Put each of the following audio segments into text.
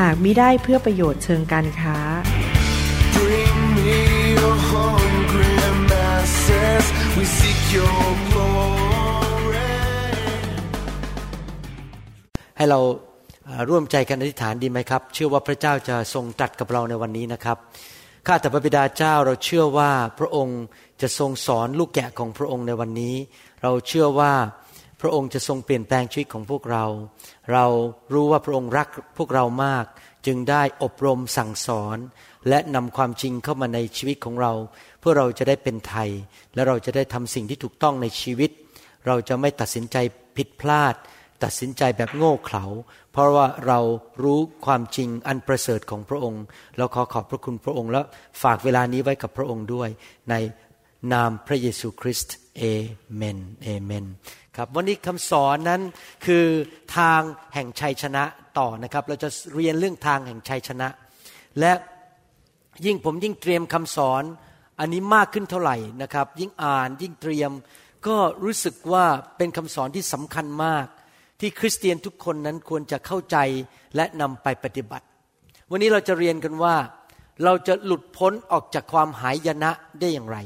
หากมิได้เพื่อประโยชน์เชิงการค้า Bring me your hungry masses. We seek your glory. ให้เราเอ่อร่วมใจกันอธิษฐานดีไหมครับ เชื่อว่าพระเจ้าจะทรงตรัสกับเราในวันนี้นะครับ ข้าแต่พระบิดาเจ้าเราเชื่อว่าพระองค์จะทรงสอนลูกแกะของพระองค์ในวันนี้ เราเชื่อว่าพระองค์จะทรงเปลี่ยนแปลงชีวิตของพวกเรา เรารู้ว่าพระองค์รักพวกเรามาก จึงได้อบรมสั่งสอน และนำความจริงเข้ามาในชีวิตของเรา เพื่อเราจะได้เป็นไทย และเราจะได้ทำสิ่งที่ถูกต้องในชีวิต เราจะไม่ตัดสินใจผิดพลาด ตัดสินใจแบบโง่เขลาเพราะว่าเรารู้ความจริงอันประเสริฐของพระองค์ เราขอขอบพระคุณพระองค์และฝากเวลานี้ไว้กับพระองค์ด้วย ในนามพระเยซูคริสต์เอเมนเอเมน ครับวันนี้คำสอนนั้นคือทางแห่งชัยชนะต่อนะครับ เราจะเรียนเรื่องทางแห่งชัยชนะ และยิ่งผมยิ่งเตรียมคำสอนอันนี้มากขึ้นเท่าไหร่นะครับ ยิ่งอ่านยิ่งเตรียม ก็รู้สึกว่าเป็นคำสอนที่สำคัญมาก ที่คริสเตียนทุกคนนั้นควรจะเข้าใจและนำไปปฏิบัติ วันนี้เราจะเรียนกันว่า เราจะหลุดพ้นออกจากความหายนะได้อย่างไร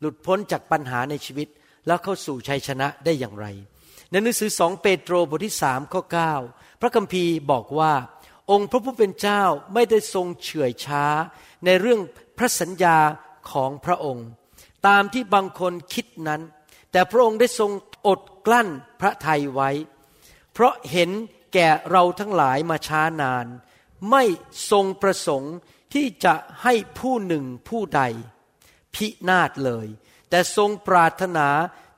หลุดพ้นจากปัญหาในชีวิต แล้วเข้าสู่ชัยชนะได้อย่างไร ในหนังสือสองเปโตรบทที่สามข้อ9พระคัมภีร์บอกว่า องค์พระผู้เป็นเจ้าไม่ได้ทรงเฉื่อยช้า ในเรื่องพระสัญญาของพระองค์ ตามที่บางคนคิดนั้น แต่พระองค์ได้ทรงอดกลั้นพระทัยไว้ เพราะเห็นแก่เราทั้งหลายมาช้านาน ไม่ทรงประสงค์ที่จะให้ผู้หนึ่งผู้ใด พินาศเลย แต่ทรงปรารถนา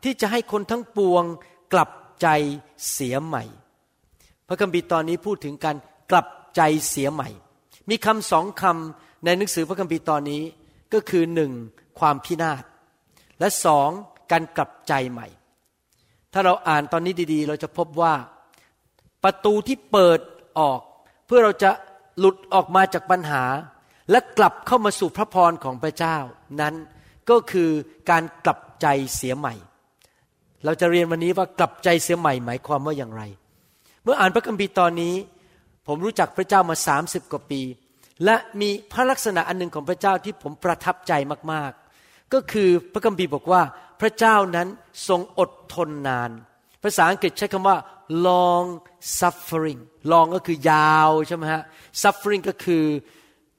ที่จะให้คนทั้งปวงกลับใจเสียใหม่ พระคัมภีร์ตอนนี้พูดถึงการกลับใจเสียใหม่ มีคำสองคำในหนังสือพระคัมภีร์ตอนนี้ก็คือหนึ่งความพินาศและสองการกลับใจใหม่ ถ้าเราอ่านตอนนี้ดีๆ เราจะพบว่าประตูที่เปิดออก เพื่อเราจะหลุดออกมาจากปัญหา และกลับเข้ามาสู่พระพรของพระเจ้า นั้น ก็คือการกลับใจเสียใหม่ เราจะเรียนวันนี้ว่ากลับใจเสียใหม่หมายความว่าอย่างไร เมื่ออ่านพระคัมภีร์ตอนนี้ ผมรู้จักพระเจ้ามาสามสิบกว่าปี และมีพระลักษณะอันหนึ่งของพระเจ้าที่ผมประทับใจมากๆ ก็คือพระคัมภีร์บอกว่าพระเจ้านั้นทรงอดทนนาน ภาษาอังกฤษใช้คำว่า long suffering long ก็คือยาวใช่ไหมฮะ suffering ก็คือ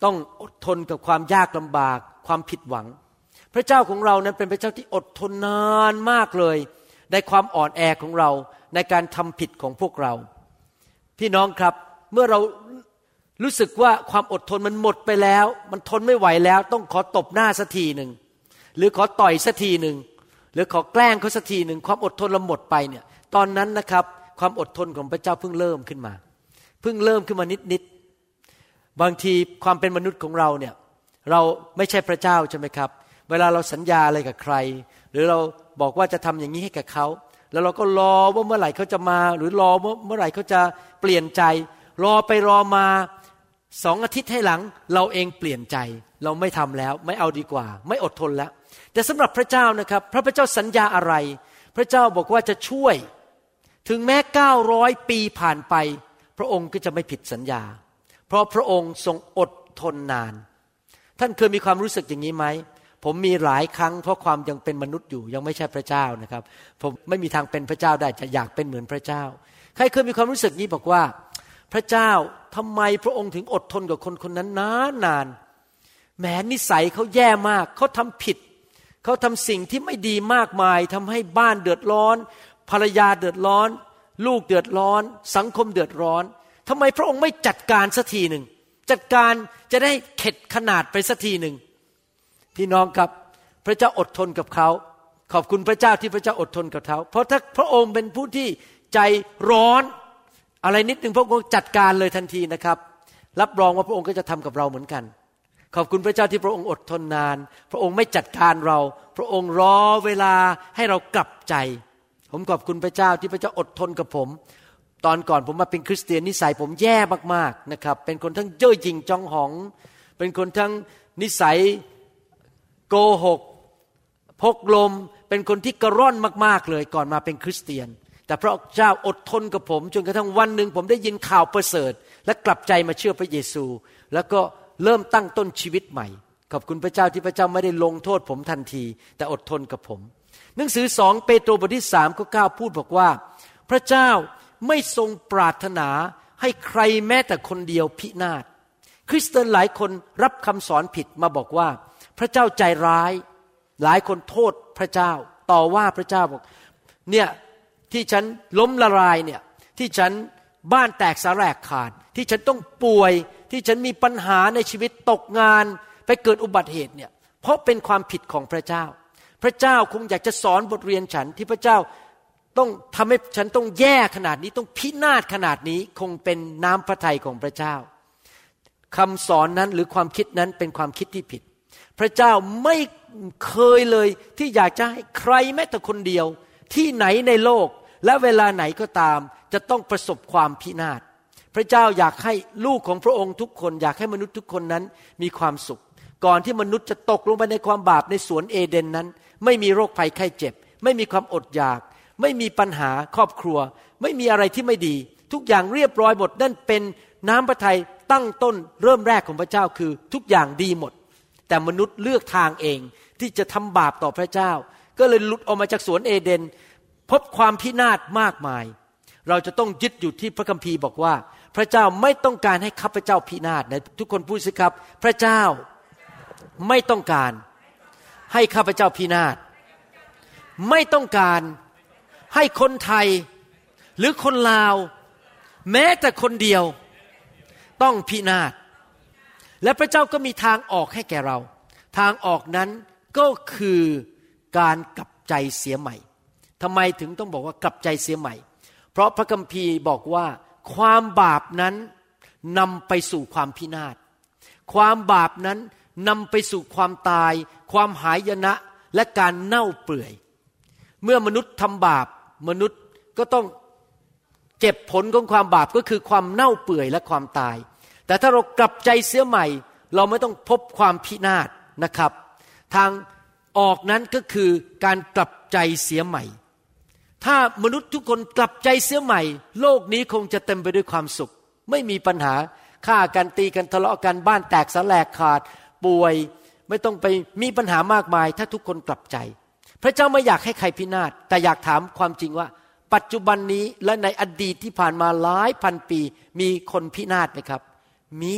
ต้องอดทนกับความยากลำบาก ความผิดหวัง พระเจ้าของเรานั้นเป็นพระเจ้าที่อดทนนานมากเลย ในความอ่อนแอของเราในการทำผิดของพวกเรา พี่น้องครับเมื่อเรารู้สึกว่าความอดทนมันหมดไปแล้ว มันทนไม่ไหวแล้ว ต้องขอตบหน้าสักทีหนึ่งหรือขอต่อยสักทีหนึ่งหรือขอแกล้งเขาสักทีหนึ่งความอดทนเราหมดไปเนี่ยตอนนั้นนะครับความอดทนของพระเจ้าเพิ่งเริ่มขึ้นมาเพิ่งเริ่มขึ้นมานิดนิดบางทีความเป็นมนุษย์ของเราเนี่ยเราไม่ใช่พระเจ้าใช่ไหมครับ เวลาเราสัญญาอะไรกับใคร หรือเราบอกว่าจะทำอย่างนี้ให้กับเขาแล้วเราก็รอว่าเมื่อไหร่เขาจะมา หรือรอว่าเมื่อไหร่เขาจะเปลี่ยนใจ รอไปรอมาสองอาทิตย์ให้หลัง เราเองเปลี่ยนใจ เราไม่ทำแล้ว ไม่เอาดีกว่า ไม่อดทนแล้ว แต่สำหรับพระเจ้านะครับ พระพระเจ้าสัญญาอะไร พระเจ้าบอกว่าจะช่วย ถึงแม้เก้าร้อยปีผ่านไป พระองค์ก็จะไม่ผิดสัญญา เพราะพระองค์ทรงอดทนนาน ท่านเคยมีความรู้สึกอย่างนี้ไหม ผมมีหลายครั้งเพราะความยังเป็นมนุษย์อยู่ยังไม่ใช่พระเจ้านะครับ ผมไม่มีทางเป็นพระเจ้าได้จะอยากเป็นเหมือนพระเจ้า ใครเคยมีความรู้สึกนี้บอกว่า พระเจ้าทำไมพระองค์ถึงอดทนกับคนคนนั้นนานนานแหมนิสัยเขาแย่มากเขาทำผิดเขาทำสิ่งที่ไม่ดีมากมายทำให้บ้านเดือดร้อน ภรรยาเดือดร้อน ลูกเดือดร้อน สังคมเดือดร้อนทำไมพระองค์ไม่จัดการสักทีหนึ่งจัดการจะได้เข็ดขนาดไปสักทีหนึ่ง พี่น้องครับ พระเจ้าอดทนกับเขา ขอบคุณพระเจ้าที่พระเจ้าอดทนกับเขา เพราะถ้าพระองค์เป็นผู้ที่ใจร้อน อะไรนิดหนึ่งพระองค์จัดการเลยทันทีนะครับ รับรองว่าพระองค์ก็จะทำกับเราเหมือนกัน ขอบคุณพระเจ้าที่พระองค์อดทนนาน พระองค์ไม่จัดการเรา พระองค์รอเวลาให้เรากลับใจ ผมขอบคุณพระเจ้าที่พระเจ้าอดทนกับผม ตอนก่อนผมมาเป็นคริสเตียนนิสัยผมแย่มากๆนะครับ เป็นคนทั้งเย่อหยิ่งจองหอง เป็นคนทั้งนิสัย โกหก พกลมเป็นคนที่กระร่อนมากๆเลยก่อนมาเป็นคริสเตียน แต่พระเจ้าอดทนกับผม จนกระทั่งวันหนึ่งผมได้ยินข่าวประเสริฐ และกลับใจมาเชื่อพระเยซู แล้วก็เริ่มตั้งต้นชีวิตใหม่ ขอบคุณพระเจ้าที่พระเจ้าไม่ได้ลงโทษผมทันที แต่อดทนกับผม หนังสือสองเปโตรบทที่สามข้อเก้าพูดบอกว่า พระเจ้าไม่ทรงปรารถนาให้ใครแม้แต่คนเดียวพินาศคริสเตียนหลายคนรับคำสอนผิดมาบอกว่า พระเจ้าใจร้าย หลายคนโทษพระเจ้า ต่อว่าพระเจ้าบอกเนี่ยที่ฉันล้มละลายเนี่ยที่ฉันบ้านแตกสาแรกขาด ที่ฉันต้องป่วยที่ฉันมีปัญหาในชีวิตตกงานไปเกิดอุบัติเหตุเนี่ยเพราะเป็นความผิดของพระเจ้า พระเจ้าคงอยากจะสอนบทเรียนฉันที่พระเจ้าต้องทำให้ฉันต้องแย่ขนาดนี้ต้องพินาศขนาดนี้คงเป็นน้ำพระทัยของพระเจ้าคำสอนนั้นหรือความคิดนั้นเป็นความคิดที่ผิด พระเจ้าไม่เคยเลยที่อยากจะให้ใครแม้แต่คนเดียว ที่ไหนในโลกและเวลาไหนก็ตาม จะต้องประสบความพินาศพระเจ้าอยากให้ลูกของพระองค์ทุกคน อยากให้มนุษย์ทุกคนนั้นมีความสุข ก่อนที่มนุษย์จะตกลงไปในความบาปในสวนเอเดนนั้น ไม่มีโรคภัยไข้เจ็บ ไม่มีความอดอยาก ไม่มีปัญหาครอบครัว ไม่มีอะไรที่ไม่ดี ทุกอย่างเรียบร้อยหมดนั่นเป็นน้ำพระทัยตั้งต้นเริ่มแรกของพระเจ้าคือทุกอย่างดีหมด แต่มนุษย์เลือกทางเองที่จะทำบาปต่อพระเจ้า ก็เลยหลุดออกมาจากสวนเอเดน พบความพินาศมากมาย เราจะต้องยึดอยู่ที่พระคัมภีร์บอกว่า พระเจ้าไม่ต้องการให้ข้าพเจ้าพินาศนะทุกคนพูดสิครับ พระเจ้าไม่ต้องการให้ข้าพเจ้าพินาศไม่ต้องการให้คนไทยหรือคนลาว แม้แต่คนเดียว ต้องพินาศ และพระเจ้าก็มีทางออกให้แก่เรา ทางออกนั้นก็คือการกลับใจเสียใหม่ทำไมถึงต้องบอกว่ากลับใจเสียใหม่ เพราะพระคัมภีร์บอกว่าความบาปนั้นนำไปสู่ความพินาศ ความบาปนั้นนำไปสู่ความตาย ความหายนะและการเน่าเปื่อย เมื่อมนุษย์ทำบาปมนุษย์ก็ต้องเจ็บผลของความบาปก็คือความเน่าเปื่อยและความตาย แต่ถ้าเรากลับใจเสียใหม่ เราไม่ต้องพบความพินาศนะครับ ทางออกนั้นก็คือการกลับใจเสียใหม่ ถ้ามนุษย์ทุกคนกลับใจเสียใหม่ โลกนี้คงจะเต็มไปด้วยความสุข ไม่มีปัญหาฆ่ากันตีกันทะเลาะกันบ้านแตกสลายขาดป่วย ไม่ต้องไปมีปัญหามากมาย ถ้าทุกคนกลับใจ พระเจ้าไม่อยากให้ใครพินาศแต่อยากถามความจริงว่า ปัจจุบันนี้และในอดีตที่ผ่านมาหลายพันปี มีคนพินาศไหมครับ มี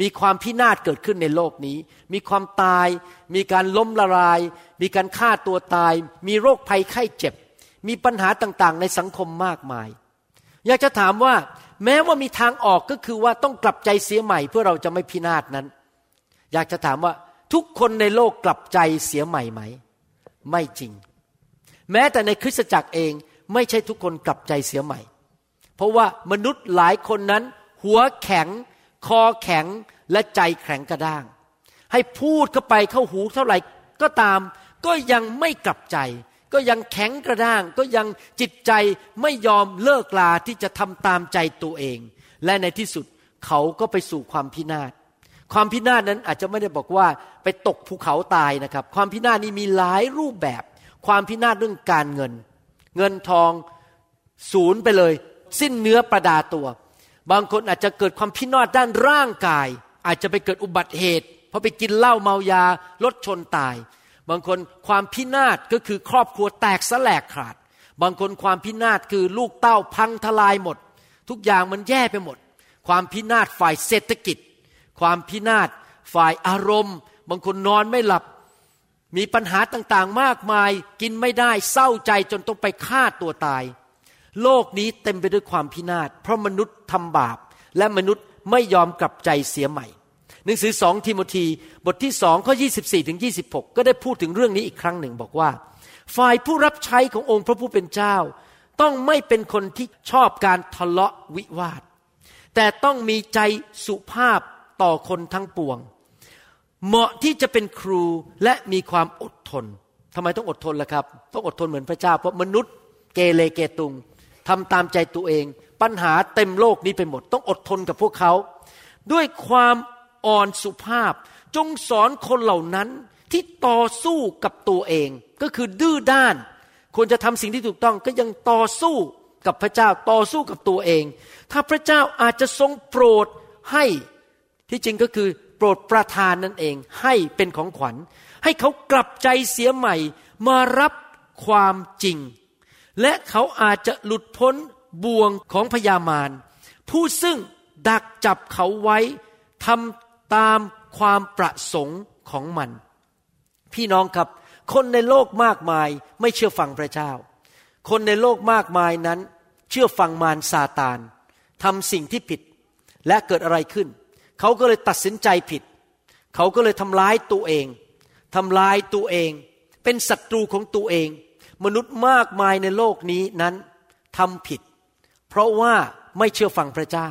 มีความพินาศเกิดขึ้นในโลกนี้ มีความตาย มีการล้มละลาย มีการฆ่าตัวตาย มีโรคภัยไข้เจ็บ มีปัญหาต่างๆ ในสังคมมากมาย อยากจะถามว่า แม้ว่ามีทางออกก็คือว่าต้องกลับใจเสียใหม่เพื่อเราจะไม่พินาศนั้น อยากจะถามว่าทุกคนในโลกกลับใจเสียใหม่ไหม ไม่จริง แม้แต่ในคริสตจักรเองไม่ใช่ทุกคนกลับใจเสียใหม่ เพราะว่ามนุษย์หลายคนนั้น หัวแข็ง คอแข็งและใจแข็งกระด้าง ให้พูดเข้าไปเข้าหูเท่าไหร่ก็ตาม ก็ยังไม่กลับใจ ก็ยังแข็งกระด้าง ก็ยังจิตใจไม่ยอมเลิกลาที่จะทำตามใจตัวเอง และในที่สุดเขาก็ไปสู่ความพินาศความพินาศนั้นอาจจะไม่ได้บอกว่าไปตกภูเขาตายนะครับ ความพินาศนี้มีหลายรูปแบบ ความพินาศเรื่องการเงิน เงินทองศูนย์ไปเลย สิ้นเนื้อประดาตัว บางคนอาจจะเกิดความพินาศด้านร่างกาย อาจจะไปเกิดอุบัติเหตุ เพราะไปกินเหล้าเมายารถชนตาย บางคนความพินาศก็คือครอบครัวแตกสลายขาด บางคนความพินาศคือลูกเต้าพังทลายหมด ทุกอย่างมันแย่ไปหมด ความพินาศฝ่ายเศรษฐกิจ ความพินาศฝ่ายอารมณ์ บางคนนอนไม่หลับ มีปัญหาต่างๆมากมาย กินไม่ได้เศร้าใจจนต้องไปฆ่าตัวตาย โลกนี้เต็มไปด้วยความพินาศ เพราะมนุษย์ทำบาป และมนุษย์ไม่ยอมกลับใจเสียใหม่ หนังสือสองทิโมธีบทที่สองข้อ24ถึง26 ก็ได้พูดถึงเรื่องนี้อีกครั้งหนึ่งบอกว่า ฝ่ายผู้รับใช้ขององค์พระผู้เป็นเจ้า ต้องไม่เป็นคนที่ชอบการทะเลาะวิวาท แต่ต้องมีใจสุภาพต่อคนทั้งปวง เหมาะที่จะเป็นครูและมีความอดทนทำไมต้องอดทนล่ะครับ ต้องอดทนเหมือนพระเจ้าเพราะมนุษย์เกเรเกตุง ทำตามใจตัวเอง ปัญหาเต็มโลกนี้ไปหมด ต้องอดทนกับพวกเขา ด้วยความอ่อนสุภาพ จงสอนคนเหล่านั้นที่ต่อสู้กับตัวเอง ก็คือดื้อด้าน ควรจะทำสิ่งที่ถูกต้องก็ยังต่อสู้กับพระเจ้าต่อสู้กับตัวเอง ถ้าพระเจ้าอาจจะทรงโปรดให้ที่จริงก็คือโปรดประทานนั่นเองให้เป็นของขวัญ ให้เขากลับใจเสียใหม่มารับความจริง และเขาอาจจะหลุดพ้นบ่วงของพยามารผู้ซึ่งดักจับเขาไว้ทำตามความประสงค์ของมัน พี่น้องครับ คนในโลกมากมายไม่เชื่อฟังพระเจ้า คนในโลกมากมายนั้น เชื่อฟังมารซาตานทำสิ่งที่ผิดและเกิดอะไรขึ้น เขาก็เลยตัดสินใจผิด เขาก็เลยทำร้ายตัวเองทำลายตัวเอง เป็นศัตรูของตัวเอง มนุษย์มากมายในโลกนี้นั้นทำผิด เพราะว่าไม่เชื่อฟังพระเจ้า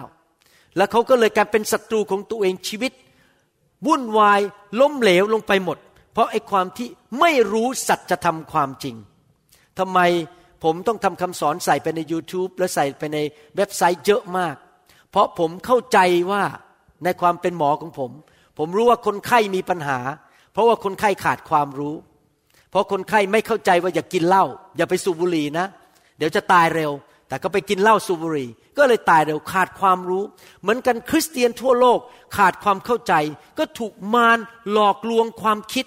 และเขาก็เลยกลายเป็นศัตรูของตัวเองชีวิต วุ่นวายล้มเหลวลงไปหมด เพราะไอ้ความที่ไม่รู้สัจธรรมความจริงทำไมผมต้องทำคำสอนใส่ไปใน YouTube และใส่ไปในเว็บไซต์เยอะมาก เพราะผมเข้าใจว่าในความเป็นหมอของผม ผมรู้ว่าคนไข้มีปัญหา เพราะว่าคนไข้ขาดความรู้ เพราะคนไข้ไม่เข้าใจว่าอย่ากินเหล้าอย่าไปสูบบุหรี่นะ เดี๋ยวจะตายเร็ว แต่ก็ไปกินเหล้าสูบบุหรี่ ก็เลยตายเร็วขาดความรู้ เหมือนกันคริสเตียนทั่วโลกขาดความเข้าใจ ก็ถูกมารหลอกลวงความคิด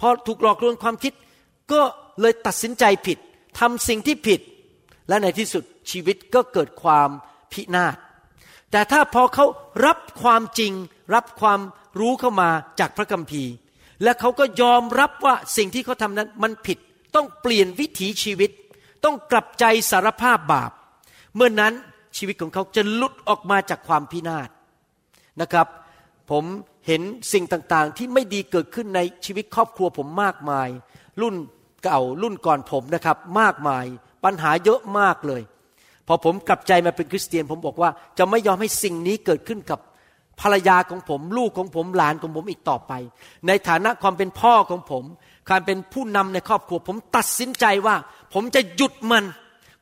พอถูกหลอกลวงความคิด ก็เลยตัดสินใจผิดทำสิ่งที่ผิด และในที่สุดชีวิตก็เกิดความพินาศแต่ถ้าพอเขารับความจริง รับความรู้เข้ามาจากพระคัมภีร์ และเขาก็ยอมรับว่าสิ่งที่เขาทำนั้นมันผิด ต้องเปลี่ยนวิถีชีวิต ต้องกลับใจสารภาพบาป เมื่อนั้นชีวิตของเขาจะลุดออกมาจากความพินาศนะครับ ผมเห็นสิ่งต่างๆ ที่ไม่ดีเกิดขึ้นในชีวิตครอบครัวผมมากมาย รุ่นเก่ารุ่นก่อนผมนะครับ มากมายปัญหาเยอะมากเลย พอผมกลับใจมาเป็นคริสเตียน ผมบอกว่าจะไม่ยอมให้สิ่งนี้เกิดขึ้นกับ ภรรยาของผม ลูกของผมหลานของผมอีกต่อไป ในฐานะความเป็นพ่อของผมการเป็นผู้นำในครอบครัว ผมตัดสินใจว่า ผมจะหยุดมัน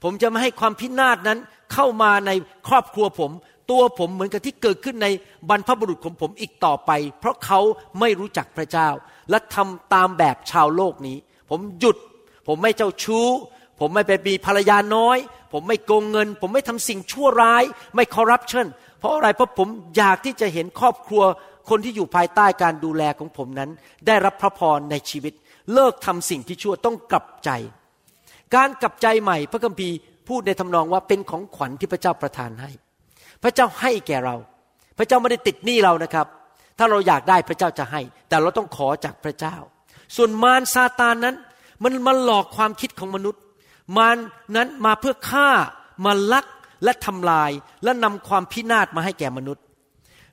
ผมจะไม่ให้ความพินาศนั้นเข้ามาในครอบครัวผม ตัวผมเหมือนกับที่เกิดขึ้นในบรรพบุรุษของผมอีกต่อไป เพราะเขาไม่รู้จักพระเจ้า และทำตามแบบชาวโลกนี้ ผมหยุด ผมไม่เจ้าชู้ ผมไม่ไปมีภรรยาน้อย ผมไม่โกงเงิน ผมไม่ทำสิ่งชั่วร้าย ไม่คอร์รัปชัน ราะอะไรเพราะผมอยากที่จะเห็นครอบครัวคนที่อยู่ภายใต้การดูแลของผมนั้น ได้รับพระพรในชีวิต เลิกทำสิ่งที่ชั่วต้องกลับใจ การกลับใจใหม่พระคัมภีร์พูดในทำนองว่าเป็นของขวัญที่พระเจ้าประทานให้ พระเจ้าให้แก่เรา พระเจ้าไม่ได้ติดหนี้เรานะครับ ถ้าเราอยากได้พระเจ้าจะให้ แต่เราต้องขอจากพระเจ้า ส่วนมารซาตานนั้น มันมันหลอกความคิดของมนุษย์ มารนั้นมาเพื่อฆ่ามาลัก และทำลายและนำความพินาศมาให้แก่มนุษย์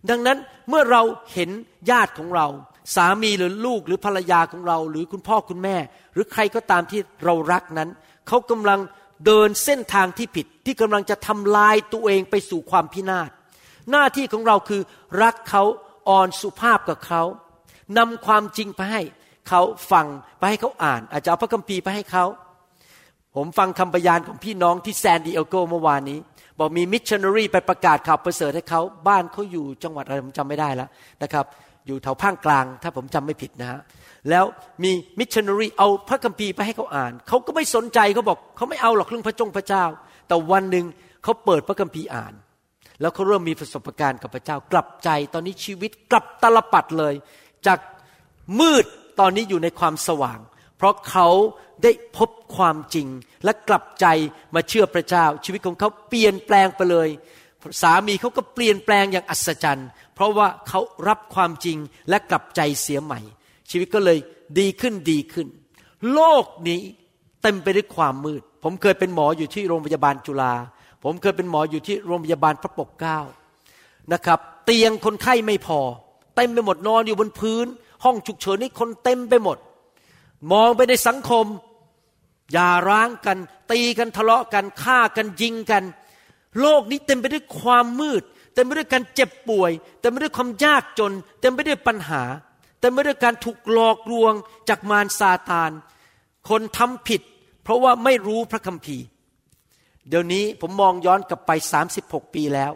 ดังนั้นเมื่อเราเห็นญาติของเรา สามีหรือลูกหรือภรรยาของเรา หรือคุณพ่อคุณแม่ หรือใครก็ตามที่เรารักนั้น เขากำลังเดินเส้นทางที่ผิดที่กำลังจะทำลายตัวเองไปสู่ความพินาศหน้าที่ของเราคือรักเขาอ่อนสุภาพกับเขานำความจริงไปให้เขาฟังไปให้เขาอ่าน อาจจะเอาพระคัมภีร์ไปให้เขา ผมฟังคำพยานของพี่น้องที่แซนดิเอโกเมื่อวานนี้ บอกมีมิชชันนารีไปประกาศข่าวประเสริฐให้เขาบ้านเขาอยู่จังหวัดอะไรผมจำไม่ได้แล้วนะครับ อยู่แถวภาคกลางถ้าผมจำไม่ผิดนะฮะแล้วมีมิชชันนารีเอาพระคัมภีร์ไปให้เขาอ่านเขาก็ไม่สนใจเขาบอกเขาไม่เอาหรอกเรื่องพระจงพระเจ้า แต่วันหนึ่งเขาเปิดพระคัมภีร์อ่าน แล้วเขาเริ่มมีประสบการณ์กับพระเจ้ากลับใจตอนนี้ชีวิตกลับตาลปัตรเลย จากมืดตอนนี้อยู่ในความสว่าง เพราะเขาได้พบความจริงและกลับใจมาเชื่อพระเจ้า ชีวิตของเขาเปลี่ยนแปลงไปเลย สามีเขาก็เปลี่ยนแปลงอย่างอัศจรรย์ เพราะว่าเขารับความจริงและกลับใจเสียใหม่ ชีวิตก็เลยดีขึ้นดีขึ้น โลกนี้เต็มไปด้วยความมืด ผมเคยเป็นหมออยู่ที่โรงพยาบาลจุฬาผมเคยเป็นหมออยู่ที่โรงพยาบาลพระปกเกล้านะครับ เตียงคนไข้ไม่พอ เต็มไปหมดนอนอยู่บนพื้น ห้องฉุกเฉินนี่คนเต็มไปหมด มองไปในสังคม อย่าร้างกัน ตีกันทะเลาะกันฆ่ากันยิงกัน โลกนี้เต็มไปด้วยความมืด เต็มไปด้วยการเจ็บป่วย เต็มไปด้วยความยากจน เต็มไปด้วยปัญหา เต็มไปด้วยการถูกหลอกลวงจากมารซาตาน คนทำผิด เพราะว่าไม่รู้พระคัมภีร์ เดี๋ยวนี้ผมมองย้อนกลับไป 36 ปีแล้ว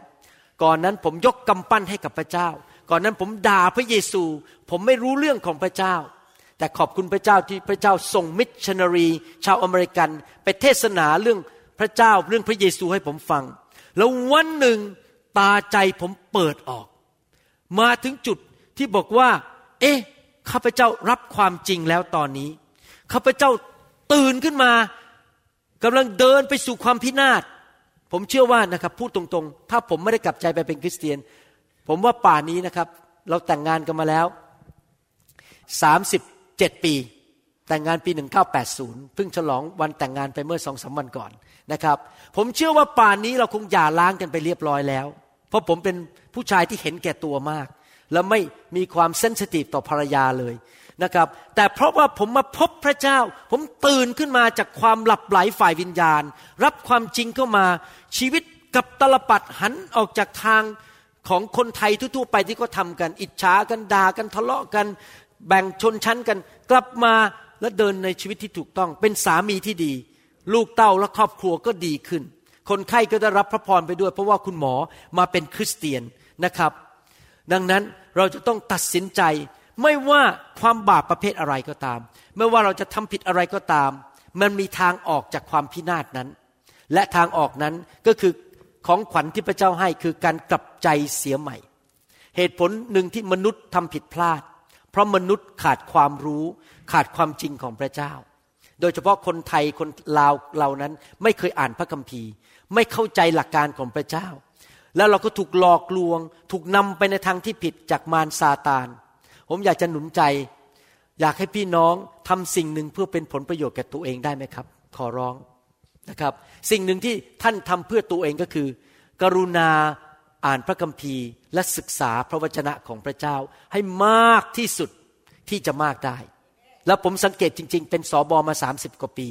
ก่อนนั้นผมยกกำปั้นให้กับพระเจ้า ก่อนนั้นผมด่าพระเยซู ผมไม่รู้เรื่องของพระเจ้า แต่ขอบคุณพระเจ้าที่พระเจ้าส่งมิชชันนารี ชาวอเมริกัน ไปเทศนาเรื่องพระเจ้าเรื่องพระเยซูให้ผมฟัง แล้ววันหนึ่งตาใจผมเปิดออก มาถึงจุดที่บอกว่า เอ๊ะข้าพเจ้ารับความจริงแล้วตอนนี้ข้าพเจ้าตื่นขึ้นมากำลังเดินไปสู่ความพินาศผมเชื่อว่านะครับพูดตรงๆ ถ้าผมไม่ได้กลับใจไปเป็นคริสเตียน ผมว่าป่านี้นะครับ เราแต่งงานกันมาแล้ว 37ปี แต่งงานปี 1980 เพิ่งฉลองวันแต่งงานไปเมื่อสองสาวันก่อนนะครับ ผมเชื่อว่าป่านนี้เราคงหย่าร้างกันไปเรียบร้อยแล้ว เพราะผมเป็นผู้ชายที่เห็นแก่ตัวมาก และไม่มีความเซนซิทีฟต่อภรรยาเลยนะครับแต่เพราะว่าผมมาพบพระเจ้า ผมตื่นขึ้นมาจากความหลับไหลฝ่ายวิญญาณ รับความจริงเข้ามาชีวิตกับตลปัดหันออกจากทางของคนไทยทั่วๆไปที่เขาทากัน อิจฉากันด่ากันทะเลาะกัน แบ่งชนชั้นกัน กลับมาและเดินในชีวิตที่ถูกต้อง เป็นสามีที่ดี ลูกเต้าและครอบครัวก็ดีขึ้น คนไข้ก็ได้รับพระพรไปด้วย เพราะว่าคุณหมอมาเป็นคริสเตียนนะครับ ดังนั้นเราจะต้องตัดสินใจ ไม่ว่าความบาปประเภทอะไรก็ตาม ไม่ว่าเราจะทำผิดอะไรก็ตาม มันมีทางออกจากความพินาศนั้น และทางออกนั้นก็คือของขวัญที่พระเจ้าให้คือการกลับใจเสียใหม่ เหตุผลหนึ่งที่มนุษย์ทำผิดพลาด เพราะมนุษย์ขาดความรู้ขาดความจริงของพระเจ้า โดยเฉพาะคนไทยคนลาวเรานั้นไม่เคยอ่านพระคัมภีร์ ไม่เข้าใจหลักการของพระเจ้า แล้วเราก็ถูกหลอกลวง ถูกนำไปในทางที่ผิดจากมารซาตาน ผมอยากจะหนุนใจ อยากให้พี่น้องทำสิ่งหนึ่งเพื่อเป็นผลประโยชน์แก่ตัวเองได้ไหมครับ ขอร้องนะครับ สิ่งหนึ่งที่ท่านทำเพื่อตัวเองก็คือ กรุณา อ่านพระคัมภีร์และศึกษาพระวจนะของพระเจ้าให้มากที่สุดที่จะมากได้ แล้วผมสังเกตจริง ๆ เป็นสอบอมาสาสิบกว่าปี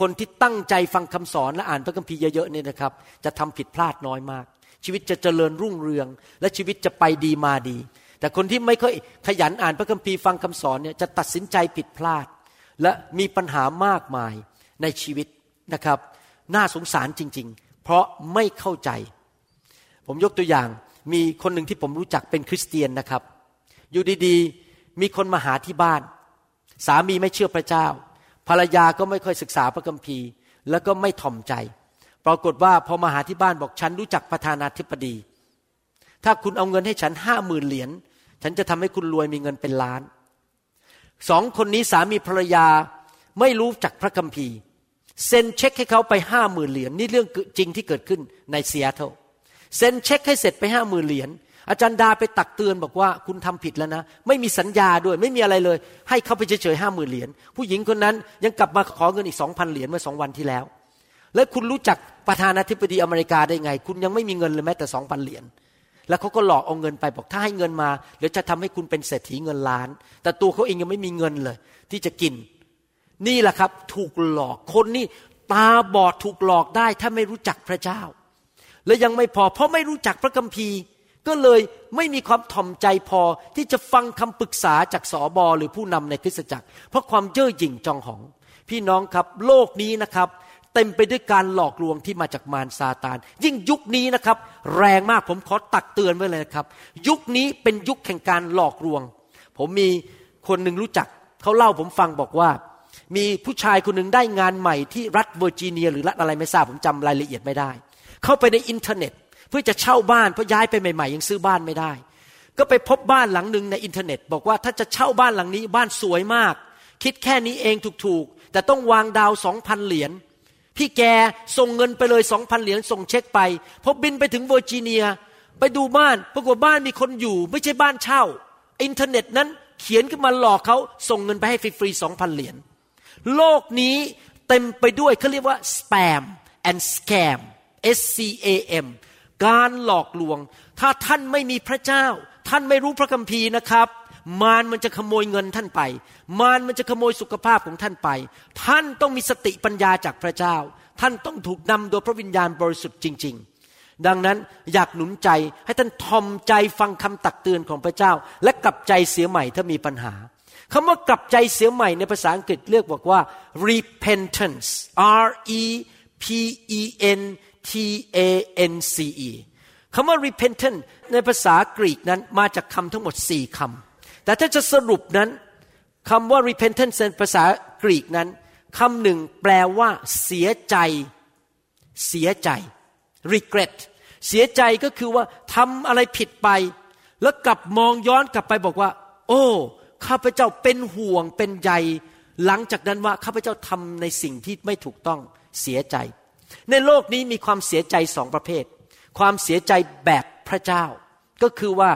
คนที่ตั้งใจฟังคำสอนและอ่านพระคัมภีร์เยอะๆเนี่ยนะครับ จะทำผิดพลาดน้อยมาก ชีวิตจะเจริญรุ่งเรือง และชีวิตจะไปดีมาดี แต่คนที่ไม่ค่อยขยันอ่านพระคัมภีร์ฟังคำสอนเนี่ยจะตัดสินใจผิดพลาด และมีปัญหามากมายในชีวิตนะครับ น่าสงสารจริง ๆ เพราะไม่เข้าใจ ผมยกตัวอย่างมีคนหนึ่งที่ผมรู้จักเป็นคริสเตียนนะครับ อยู่ดีๆ มีคนมาหาที่บ้าน สามีไม่เชื่อพระเจ้า ภรรยาก็ไม่ค่อยศึกษาพระคัมภีร์ แล้วก็ไม่ถ่อมใจ ปรากฏว่าพอมาหาที่บ้านบอกฉันรู้จักประธานาธิบดี ถ้าคุณเอาเงินให้ฉันห้าหมื่นเหรียญฉันจะทำให้คุณรวยมีเงินเป็นล้านสองคนนี้สามีภรรยาไม่รู้จักพระคัมภีร์ เซ็นเช็คให้เขาไปห้าหมื่นเหรียญนี่เรื่องจริงที่เกิดขึ้นในเซียโต เซ็นเช็คให้เสร็จไปห้าหมื่นเหรียญอาจารย์ดาไปตักเตือนบอกว่าคุณทำผิดแล้วนะ ไม่มีสัญญาด้วยไม่มีอะไรเลย ให้เขาไปเฉยๆห้าหมื่นเหรียญผู้หญิงคนนั้นยังกลับมาขอเงินอีกสองพันเหรียญเมื่อสองวันที่แล้ว แล้วคุณรู้จักประธานาธิบดีอเมริกาได้ไง คุณยังไม่มีเงินเลยแม้แต่สองพันเหรียญแล้วเขาก็หลอกเอาเงินไปบอกถ้าให้เงินมาเดี๋ยวจะทำให้คุณเป็นเศรษฐีเงินล้าน แต่ตัวเขาเองยังไม่มีเงินเลย ที่จะกิน นี่แหละครับ ถูกหลอกคนนี่ตาบอดถูกหลอกได้ถ้าไม่รู้จักพระเจ้า และยังไม่พอเพราะไม่รู้จักพระคัมภีร์ ก็เลยไม่มีความถ่อมใจพอที่จะฟังคำปรึกษาจากสอบอหรือผู้นำในคริสตจักร เพราะความเย่อหยิ่งจองหอง พี่น้องครับโลกนี้นะครับ เต็มไปด้วยการหลอกลวงที่มาจากมารซาตาน ยิ่งยุคนี้นะครับ แรงมากผมขอตักเตือนไว้เลยนะครับ ยุคนี้เป็นยุคแห่งการหลอกลวง ผมมีคนหนึ่งรู้จักเขาเล่าผมฟังบอกว่ามีผู้ชายคนหนึ่งได้งานใหม่ที่รัฐเวอร์จิเนีย หรือรัฐอะไรไม่ทราบผมจำรายละเอียดไม่ได้ เข้าไปในอินเทอร์เน็ต เพื่อจะเช่าบ้านเพราะย้ายไปใหม่ๆยังซื้อบ้านไม่ได้ ก็ไปพบบ้านหลังหนึ่งในอินเทอร์เน็ต บอกว่าถ้าจะเช่าบ้านหลังนี้บ้านสวยมาก คิดแค่นี้เองถูกๆ แต่ต้องวางดาวน์สองพันเหรียญพี่แกส่งเงินไปเลยสองพันเหรียญส่งเช็คไปพอบินไปถึงเวอร์จิเนีย ไปดูบ้านปรากฏบ้านมีคนอยู่ ไม่ใช่บ้านเช่า อินเทอร์เน็ตนั้นเขียนขึ้นมาหลอกเขาส่งเงินไปให้ฟรีๆสองพันเหรียญโลกนี้เต็มไปด้วยเขาเรียกว่า spam and scam S C A M การหลอกลวง ถ้าท่านไม่มีพระเจ้า ท่านไม่รู้พระคัมภีร์นะครับ มารมันจะขโมยเงินท่านไป มารมันจะขโมยสุขภาพของท่านไป ท่านต้องมีสติปัญญาจากพระเจ้า ท่านต้องถูกนำโดยพระวิญญาณบริสุทธิ์จริง ๆดังนั้นอยากหนุนใจให้ท่านทอมใจฟังคำตักเตือนของพระเจ้า และกลับใจเสียใหม่ถ้ามีปัญหาคำว่ากลับใจเสียใหม่ในภาษาอังกฤษเรียกบอกว่า repentance R E P E N T A N C E คำว่า repentance ในภาษากรีกนั้นมาจากคำทั้งหมดสี่คำแต่ถ้าจะสรุปนั้นคำว่า repentance ในภาษากรีกนั้นคำหนึ่งแปลว่า เสียใจ เสียใจ regret เสียใจก็คือว่าทำอะไรผิดไป แล้วกลับมองย้อนกลับไปบอกว่า โอ้ข้าพเจ้าเป็นห่วงเป็นใยหลังจากนั้นว่าข้าพเจ้าทำในสิ่งที่ไม่ถูกต้องเสียใจ ในโลกนี้มีความเสียใจสองประเภท ความเสียใจแบบพระเจ้า ก็คือว่า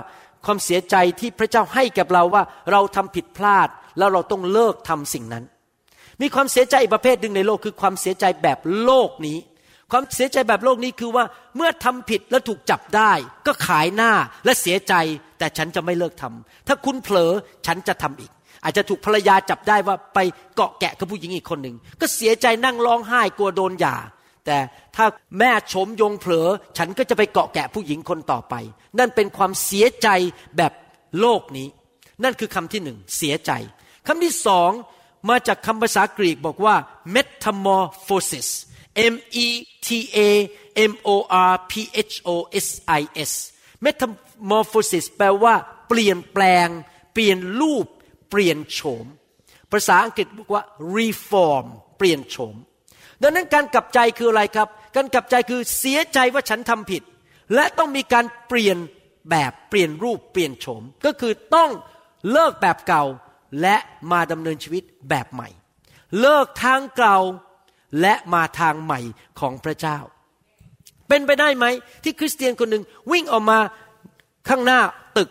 ความเสียใจที่พระเจ้าให้กับเราว่าเราทำผิดพลาดแล้วเราต้องเลิกทำสิ่งนั้น มีความเสียใจอีกประเภทหนึ่งในโลกคือความเสียใจแบบโลกนี้ ความเสียใจแบบโลกนี้คือว่าเมื่อทำผิดแล้วถูกจับได้ ก็ขายหน้าและเสียใจ แต่ฉันจะไม่เลิกทำถ้าคุณเผลอฉันจะทำอีก อาจจะถูกภรรยาจับได้ว่าไปเกาะแกะกับผู้หญิงอีกคนหนึ่งก็เสียใจนั่งร้องไห้กลัวโดนหย่า แต่ถ้าแม่ชมยงเผลอ ฉันก็จะไปเกาะแกะผู้หญิงคนต่อไป นั่นเป็นความเสียใจแบบโลกนี้ นั่นคือคำที่หนึ่งเสียใจคำที่สองมาจากคำภาษากรีกบอกว่า metamorphosis M E T A M O R P H O S I S metamorphosis แปลว่า เปลี่ยนแปลง เปลี่ยนรูป เปลี่ยนโฉม ภาษาอังกฤษบอกว่า reform เปลี่ยนโฉม ดังนั้นการกลับใจคืออะไรครับ การกลับใจคือเสียใจว่าฉันทำผิด และต้องมีการเปลี่ยนแบบเปลี่ยนรูปเปลี่ยนโฉม ก็คือต้องเลิกแบบเก่าและมาดำเนินชีวิตแบบใหม่ เลิกทางเก่าและมาทางใหม่ของพระเจ้า เป็นไปได้ไหม ที่คริสเตียนคนหนึ่งวิ่งออกมาข้างหน้าตึก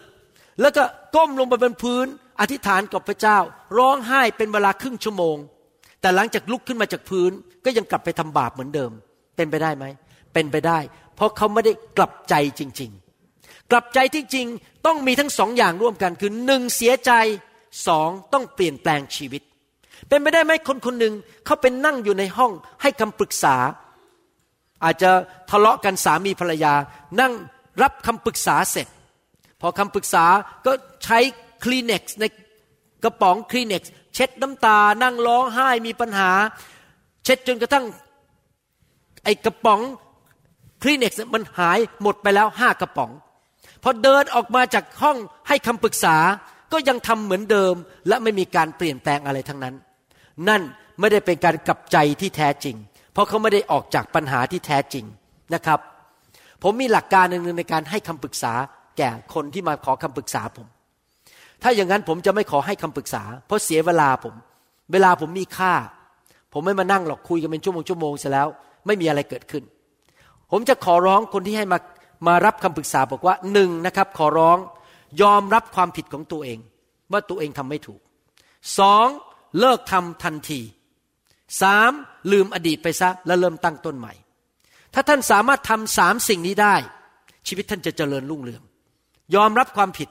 แล้วก็ก้มลงไปบนพื้น อธิษฐานกับพระเจ้า ร้องไห้เป็นเวลาครึ่งชั่วโมง แต่หลังจากลุกขึ้นมาจากพื้นก็ยังกลับไปทำบาปเหมือนเดิม เป็นไปได้ไหม เป็นไปได้ เพราะเขาไม่ได้กลับใจจริง ๆ กลับใจที่จริงต้องมีทั้งสองอย่างร่วมกัน คือหนึ่งเสียใจสองต้องเปลี่ยนแปลงชีวิต เป็นไปได้ไหมคนคนหนึ่งเขาเป็นนั่งอยู่ในห้องให้คำปรึกษา อาจจะทะเลาะกันสามีภรรยา นั่งรับคำปรึกษาเสร็จ พอคำปรึกษาก็ใช้คลีเน็กซ์ในกระป๋องคลีเน็กซ์ เช็ดน้ำตา นั่งร้องไห้มีปัญหา เช็ดจนกระทั่งไอ้กระป๋องคลีน็กมันหายหมดไปแล้วห้ากระป๋อง พอเดินออกมาจากห้องให้คำปรึกษาก็ยังทำเหมือนเดิม และไม่มีการเปลี่ยนแปลงอะไรทั้งนั้น นั่นไม่ได้เป็นการกลับใจที่แท้จริง เพราะเขาไม่ได้ออกจากปัญหาที่แท้จริงนะครับ ผมมีหลักการหนึ่งในการให้คำปรึกษาแก่คนที่มาขอคำปรึกษาผม ถ้าอย่างนั้นผมจะไม่ขอให้คำปรึกษา เพราะเสียเวลาผม เวลาผมมีค่า ผมไม่มานั่งหรอกคุยกันเป็นชั่วโมงชั่วโมงเสร็จแล้ว ไม่มีอะไรเกิดขึ้น ผมจะขอร้องคนที่ให้มามารับคำปรึกษาบอกว่าหนึ่งนะครับ ขอร้องยอมรับความผิดของตัวเอง ว่าตัวเองทำไม่ถูกสองเลิกทำทันทีสามลืมอดีตไปซะแล้วเริ่มตั้งต้นใหม่ ถ้าท่านสามารถทำสามสิ่งนี้ได้ ชีวิตท่านจะเจริญรุ่งเรือง ยอมรับความผิด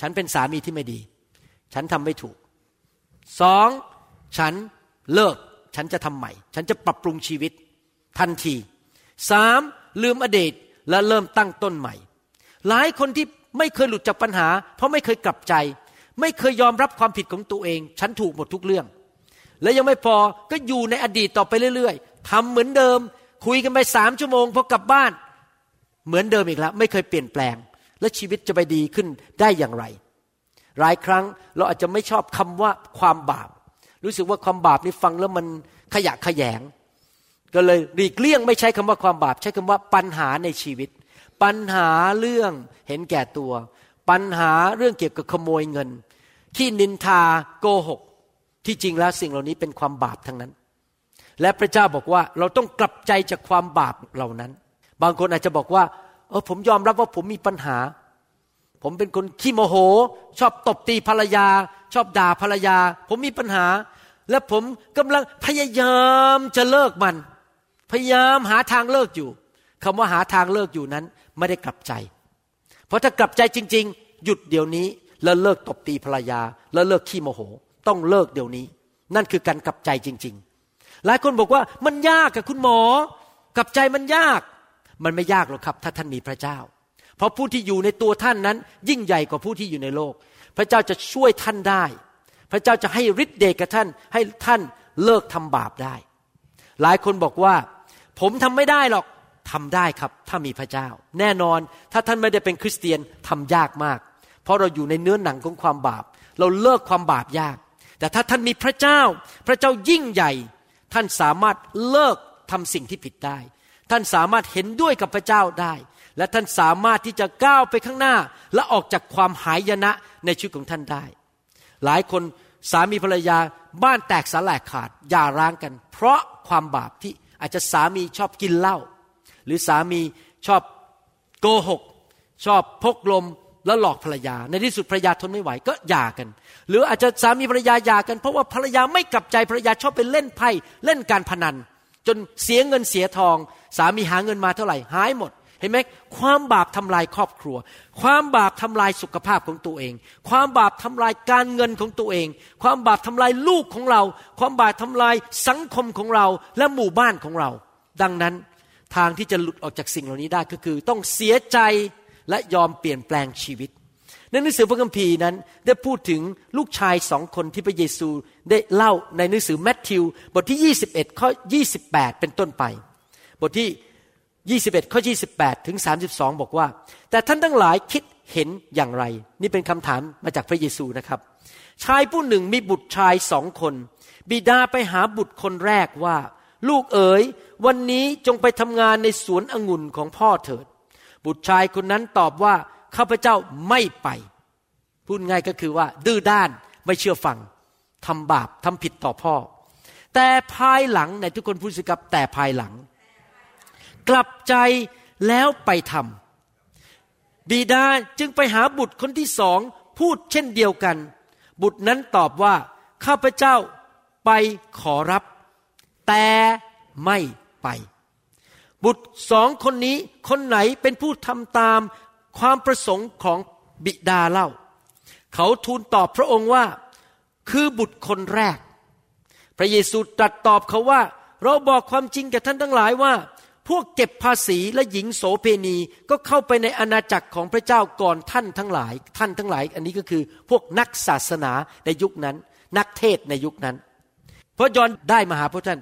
ฉันเป็นสามีที่ไม่ดี ฉันทำไม่ถูกสองฉันเลิก ฉันจะทำใหม่ ฉันจะปรับปรุงชีวิต ทันทีสามลืมอดีตและเริ่มตั้งต้นใหม่ หลายคนที่ไม่เคยหลุดจากปัญหา เพราะไม่เคยกลับใจ ไม่เคยยอมรับความผิดของตัวเอง ฉันถูกหมดทุกเรื่อง และยังไม่พอก็อยู่ในอดีตต่อไปเรื่อยๆทำเหมือนเดิม คุยกันไปสามชั่วโมงพอกลับบ้าน เหมือนเดิมอีกแล้ว ไม่เคยเปลี่ยนแปลง และชีวิตจะไปดีขึ้นได้อย่างไร หลายครั้งเราอาจจะไม่ชอบคำว่าความบาป รู้สึกว่าความบาปนี่ฟังแล้วมันขยะขยง ก็เลยหลีกเลี่ยงไม่ใช้คำว่าความบาป ใช้คำว่าปัญหาในชีวิต ปัญหาเรื่องเห็นแก่ตัว ปัญหาเรื่องเกี่ยวกับขโมยเงิน ที่นินทาโกหก ที่จริงแล้วสิ่งเหล่านี้เป็นความบาปทั้งนั้น และพระเจ้าบอกว่าเราต้องกลับใจจากความบาปเหล่านั้น บางคนอาจจะบอกว่า เออผมยอมรับว่าผมมีปัญหา ผมเป็นคนขี้โมโห ชอบตบตีภรรยา ชอบด่าภรรยา ผมมีปัญหา และผมกำลังพยายามจะเลิกมัน พยายามหาทางเลิกอยู่คำว่าหาทางเลิกอยู่นั้น ไม่ได้กลับใจ เพราะถ้ากลับใจจริง ๆ หยุดเดี๋ยวนี้แล้วเลิกตบตีภรรยา แล้วเลิกขี้โมโห ต้องเลิกเดี๋ยวนี้ นั่นคือการกลับใจจริง ๆ หลายคนบอกว่ามันยากกับคุณหมอกลับใจมันยาก มันไม่ยากหรอกครับ ถ้าท่านมีพระเจ้า เพราะผู้ที่อยู่ในตัวท่านนั้น ยิ่งใหญ่กว่าผู้ที่อยู่ในโลก พระเจ้าจะช่วยท่านได้ พระเจ้าจะให้ฤทธิ์เดชกับท่าน ให้ท่านเลิกทำบาปได้ หลายคนบอกว่า ผมทำไม่ได้หรอกทำได้ครับ ถ้ามีพระเจ้า แน่นอนถ้าท่านไม่ได้เป็นคริสเตียนทำยากมาก เพราะเราอยู่ในเนื้อหนังของความบาป เราเลิกความบาปยาก แต่ถ้าท่านมีพระเจ้า พระเจ้ายิ่งใหญ่ ท่านสามารถเลิกทำสิ่งที่ผิดได้ ท่านสามารถเห็นด้วยกับพระเจ้าได้ และท่านสามารถที่จะก้าวไปข้างหน้า และออกจากความหายนะในชีวิตของท่านได้ หลายคนสามีภรรยาบ้านแตกสลายขาดหย่าร้างกัน เพราะความบาปที่อาจจะสามีชอบกินเหล้าหรือสามีชอบโกหก ชอบพกลมแล้วหลอกภรรยา ในที่สุดภรรยาทนไม่ไหวก็หย่ากัน หรืออาจจะสามีภรรยาหย่ากันเพราะว่าภรรยาไม่กลับใจภรรยาชอบไปเล่นไพ่เล่นการพนัน จนเสียเงินเสียทอง สามีหาเงินมาเท่าไหร่หายหมด เห็นไหมความบาปทำลายครอบครัว ความบาปทำลายสุขภาพของตัวเอง ความบาปทำลายการเงินของตัวเอง ความบาปทำลายลูกของเรา ความบาปทำลายสังคมของเราและหมู่บ้านของเรา ดังนั้นทางที่จะหลุดออกจากสิ่งเหล่านี้ได้ก็คือ ต้องเสียใจและยอมเปลี่ยนแปลงชีวิตในหนังสือพระคัมภีร์นั้นได้พูดถึงลูกชายสองคนที่พระเยซูได้เล่าในหนังสือแมทธิวบทที่ 21 ข้อ 28 เป็นต้นไป บทที่ 21 ข้อ 28 ถึง 32 บอกว่า แต่ท่านทั้งหลายคิดเห็นอย่างไร นี่เป็นคำถามมาจากพระเยซูนะครับ ชายผู้หนึ่งมีบุตรชายสองคน บิดาไปหาบุตรคนแรกว่า ลูกเอ๋ย วันนี้จงไปทำงานในสวนองุ่นของพ่อเถิด บุตรชายคนนั้นตอบว่าข้าพเจ้าไม่ไป พูดง่ายก็คือว่า ดื้อด้านไม่เชื่อฟังทำบาปทำผิดต่อพ่อ แต่ภายหลังในทุกคนพูดสิครับแต่ภายหลัง กลับใจแล้วไปทำบิดาจึงไปหาบุตรคนที่สองพูดเช่นเดียวกัน บุตรนั้นตอบว่า ข้าพเจ้าไปขอรับ แต่ไม่ไป บุตรสองคนนี้คนไหนเป็นผู้ทำตามความประสงค์ของบิดาเล่า เขาทูลตอบพระองค์ว่า คือบุตรคนแรก พระเยซูตรัสตอบเขาว่า เราบอกความจริงแก่ท่านทั้งหลายว่า พวกเก็บภาษีและหญิงโสเพณีก็เข้าไปในอาณาจักรของพระเจ้าก่อนท่านทั้งหลาย ท่านทั้งหลาย อันนี้ก็คือพวกนักศาสนาในยุคนั้น นักเทศในยุคนั้นเพราะยอนได้มาหาพระท่าน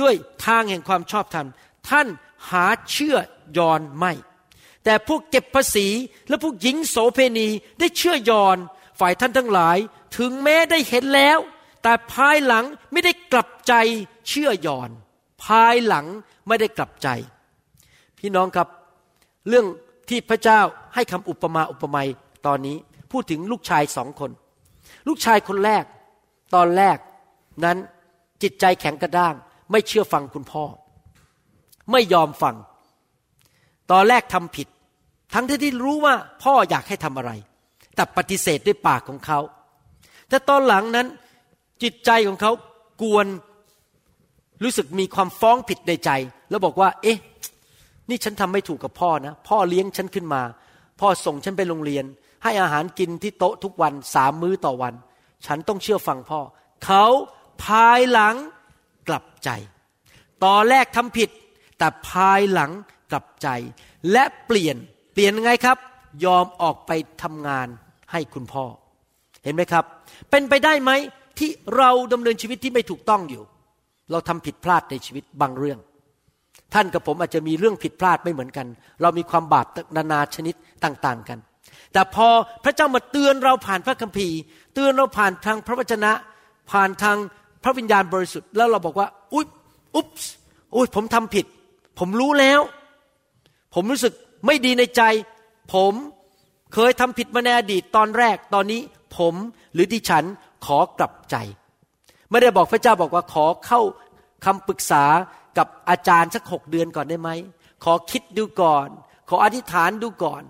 ด้วยทางแห่งความชอบธรรม ท่านหาเชื่อยอนไม่ แต่พวกเก็บภาษีและพวกหญิงโสเพณีได้เชื่อยอนฝ่ายท่านทั้งหลาย ถึงแม้ได้เห็นแล้ว แต่ภายหลังไม่ได้กลับใจเชื่อยอน ภายหลัง ไม่ได้กลับใจ พี่น้องครับ เรื่องที่พระเจ้าให้คำอุปมาอุปไมยตอนนี้พูดถึงลูกชายสองคน ลูกชายคนแรก ตอนแรกนั้นจิตใจแข็งกระด้าง ไม่เชื่อฟังคุณพ่อ ไม่ยอมฟัง ตอนแรกทำผิด ทั้งที่ที่รู้ว่าพ่ออยากให้ทำอะไร แต่ปฏิเสธด้วยปากของเขา แต่ตอนหลังนั้นจิตใจของเขากวน รู้สึกมีความฟ้องผิดในใจ แล้วบอกว่า เอ๊ะ นี่ฉันทำไม่ถูกกับพ่อนะ พ่อเลี้ยงฉันขึ้นมา พ่อส่งฉันไปโรงเรียน ให้อาหารกินที่โต๊ะทุกวันสามมื้อต่อวัน ฉันต้องเชื่อฟังพ่อ เขาภายหลังกลับใจ ตอนแรกทำผิด แต่ภายหลังกลับใจ และเปลี่ยนเปลี่ยนไงครับ ยอมออกไปทำงานให้คุณพ่อ เห็นไหมครับ เป็นไปได้ไหมที่เราดำเนินชีวิตที่ไม่ถูกต้องอยู่ เราทำผิดพลาดในชีวิตบางเรื่อง ท่านกับผมอาจจะมีเรื่องผิดพลาดไม่เหมือนกัน เรามีความบาปนานาชนิดต่างๆกัน แต่พอพระเจ้ามาเตือนเราผ่านพระคัมภีร์ เตือนเราผ่านทางพระวจนะ ผ่านทางพระวิญญาณบริสุทธิ์แล้วเราบอกว่าอุ๊ยอุ๊บอุ๊ยผมทำผิด ผมรู้แล้ว ผมรู้สึกไม่ดีในใจ ผมเคยทำผิดมาในอดีตตอนแรกตอนนี้ ผมหรือดิฉันขอกลับใจ ไม่ได้บอกพระเจ้าบอกว่าขอเข้าคำปรึกษากับอาจารย์สักหกเดือนก่อนได้ไหม ขอคิดดูก่อน ขออธิษฐานดูก่อน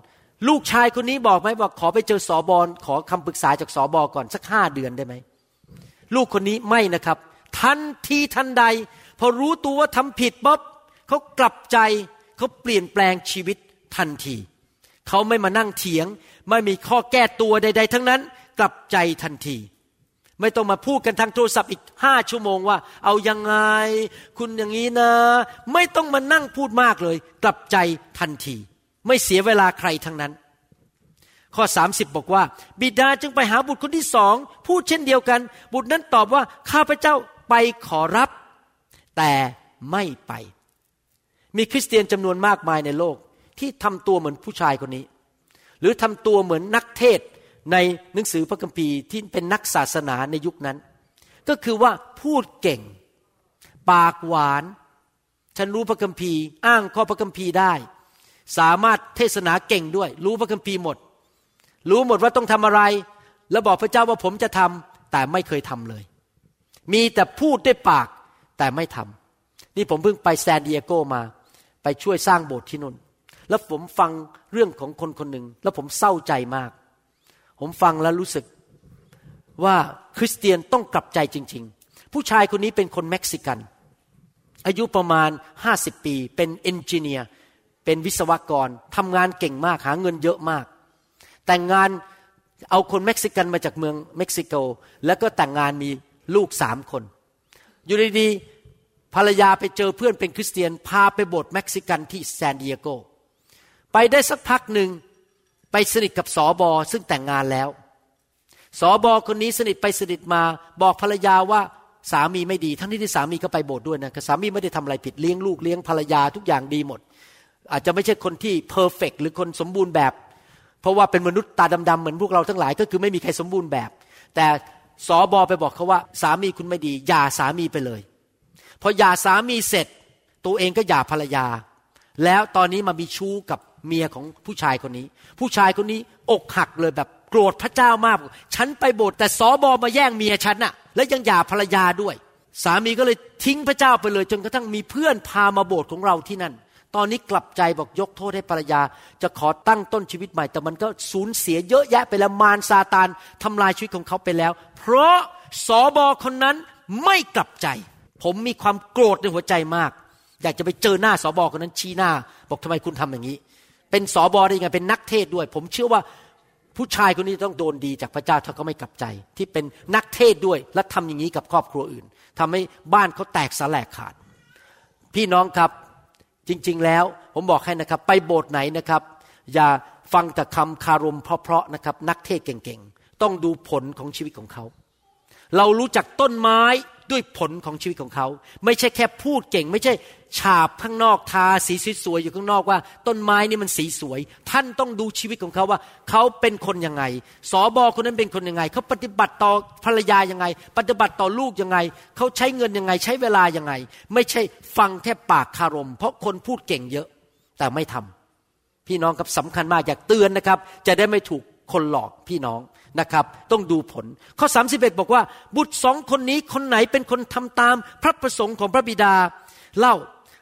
ลูกชายคนนี้บอกไหมบอกขอไปเจอสอบอขอคำปรึกษาจากสอบอก่อนสักห้าเดือนได้ไหม ลูกคนนี้ไม่นะครับ ทันทีทันใด พอรู้ตัวว่าทำผิดป๊บเขากลับใจเขาเปลี่ยนแปลงชีวิตทันที เขาไม่มานั่งเถียง ไม่มีข้อแก้ตัวใด ๆ ทั้งนั้น กลับใจทันที ไม่ต้องมาพูดกันทางโทรศัพท์อีกห้าชั่วโมงว่า เอายังไง คุณอย่างนี้นะ ไม่ต้องมานั่งพูดมากเลย กลับใจทันที ไม่เสียเวลาใครทั้งนั้น ข้อ 30 บอกว่า บิดาจึงไปหาบุตรคนที่สองพูดเช่นเดียวกัน บุตรนั้นตอบว่าข้าพเจ้าไปขอรับ แต่ไม่ไป มีคริสเตียนจำนวนมากมายในโลกที่ทำตัวเหมือนผู้ชายคนนี้ หรือทำตัวเหมือนนักเทศ ในหนังสือพระคัมภีร์ที่เป็นนักศาสนาในยุคนั้น ก็คือว่าพูดเก่ง ปากหวาน ฉันรู้พระคัมภีร์ อ้างข้อพระคัมภีร์ได้ สามารถเทศนาเก่งด้วย รู้พระคัมภีร์หมด รู้หมดว่าต้องทำอะไร แล้วบอกพระเจ้าว่าผมจะทำแต่ไม่เคยทำเลย มีแต่พูดด้วยปากแต่ไม่ทำนี่ผมเพิ่งไปแซนดิเอโกมา ไปช่วยสร้างโบสถ์ที่นู่นแล้วผมฟังเรื่องของคนคนหนึ่งแล้วผมเศร้าใจมาก ผมฟังแล้วรู้สึกว่าคริสเตียนต้องกลับใจจริง ๆ ผู้ชายคนนี้เป็นคนเม็กซิกัน อายุประมาณ 50 ปี เป็น engineer เป็นวิศวกรทำงานเก่งมากหาเงินเยอะมาก แต่งงานเอาคนเม็กซิกันมาจากเมืองเม็กซิโก แล้วก็แต่งงานมีลูกสามคน อยู่ดีๆภรรยาไปเจอเพื่อนเป็นคริสเตียน พาไปโบสถ์เม็กซิกันที่แซนดิเอโก ไปได้สักพักหนึ่ง ไปสนิทกับสอบอซึ่งแต่งงานแล้วสอบอคนนี้สนิทไปสนิทมา บอกภรรยาว่าสามีไม่ดี ทั้งที่ที่สามีก็ไปโบสถ์ด้วยนะสามีไม่ได้ทำอะไรผิดเลี้ยงลูกเลี้ยงภรรยาทุกอย่างดีหมด อาจจะไม่ใช่คนที่เพอร์เฟกหรือคนสมบูรณ์แบบ เพราะว่าเป็นมนุษย์ตาดำๆเหมือนพวกเราทั้งหลายก็คือไม่มีใครสมบูรณ์แบบ แต่สอบอไปบอกเขาว่าสามีคุณไม่ดีหย่าสามีไปเลยพอหย่าสามีเสร็จ ตัวเองก็หย่าภรรยา แล้วตอนนี้มามีชู้กับ เมียของผู้ชายคนนี้ ผู้ชายคนนี้อกหักเลยแบบโกรธพระเจ้ามาก ฉันไปโบสถ์แต่สอบอมาแย่งเมียฉันน่ะ และยังหย่าภรรยาด้วย สามีก็เลยทิ้งพระเจ้าไปเลยจนกระทั่งมีเพื่อนพามาโบสถ์ของเราที่นั่น ตอนนี้กลับใจบอกยกโทษให้ภรรยา จะขอตั้งต้นชีวิตใหม่ แต่มันก็สูญเสียเยอะแยะไปแล้วมารซาตานทำลายชีวิตของเขาไปแล้ว เพราะสอบอคนนั้นไม่กลับใจ ผมมีความโกรธในหัวใจมาก อยากจะไปเจอหน้าสอบอคนนั้นชี้หน้า บอกทำไมคุณทำอย่างนี้ เป็นสอบอได้ยังไงเป็นนักเทศด้วย ผมเชื่อว่าผู้ชายคนนี้ต้องโดนดีจากพระเจ้าถ้าเขาไม่กลับใจ ที่เป็นนักเทศด้วย และทำอย่างนี้กับครอบครัวอื่นทำให้บ้านเขาแตกสลายขาด พี่น้องครับจริง ๆ แล้ว ผมบอกให้นะครับ ไปโบสถ์ไหนนะครับ อย่าฟังแต่คำคารมเพราะๆนะครับ นักเทศเก่งๆ ต้องดูผลของชีวิตของเขา เรารู้จักต้นไม้ ด้วยผลของชีวิตของเขา ไม่ใช่แค่พูดเก่ง ไม่ใช่ฉาบข้างนอกทาสีสวยๆอยู่ข้างนอกว่า ต้นไม้นี่มันสีสวย ท่านต้องดูชีวิตของเขาว่า เขาเป็นคนยังไงสอบอคนนั้นเป็นคนยังไง เขาปฏิบัติต่อภรรยายังไง ปฏิบัติต่อลูกยังไง เขาใช้เงินยังไง ใช้เวลายังไง ไม่ใช่ฟังแค่ปากคารม เพราะคนพูดเก่งเยอะแต่ไม่ทำพี่น้องครับสำคัญมากอยากเตือนนะครับ จะได้ไม่ถูก คนหลอกพี่น้องนะครับ ต้องดูผล ข้อ 31 บอกว่า บุตรสองคนนี้คนไหนเป็นคนทำตามพระประสงค์ของพระบิดา เล่า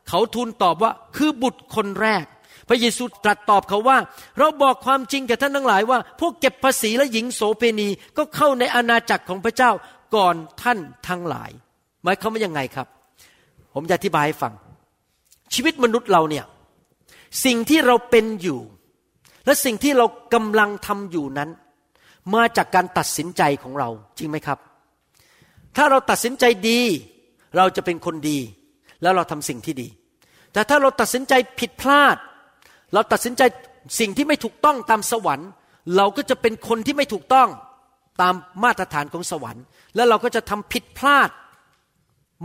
เขาทูลตอบว่าคือบุตรคนแรก พระเยซูตรัสตอบเขาว่า เราบอกความจริงแก่ท่านทั้งหลายว่า พวกเก็บภาษีและหญิงโสเภณีก็เข้าในอาณาจักรของพระเจ้าก่อนท่านทั้งหลาย หมายความว่ายังไงครับ ผมจะอธิบายให้ฟัง ชีวิตมนุษย์เราเนี่ยสิ่งที่เราเป็นอยู่ และสิ่งที่เรากำลังทำอยู่นั้น มาจากการตัดสินใจของเราจริงไหมครับ ถ้าเราตัดสินใจดี เราจะเป็นคนดี แล้วเราทำสิ่งที่ดี แต่ถ้าเราตัดสินใจผิดพลาด เราตัดสินใจสิ่งที่ไม่ถูกต้องตามสวรรค์ เราก็จะเป็นคนที่ไม่ถูกต้องตามมาตรฐานของสวรรค์ แล้วเราก็จะทำผิดพลาด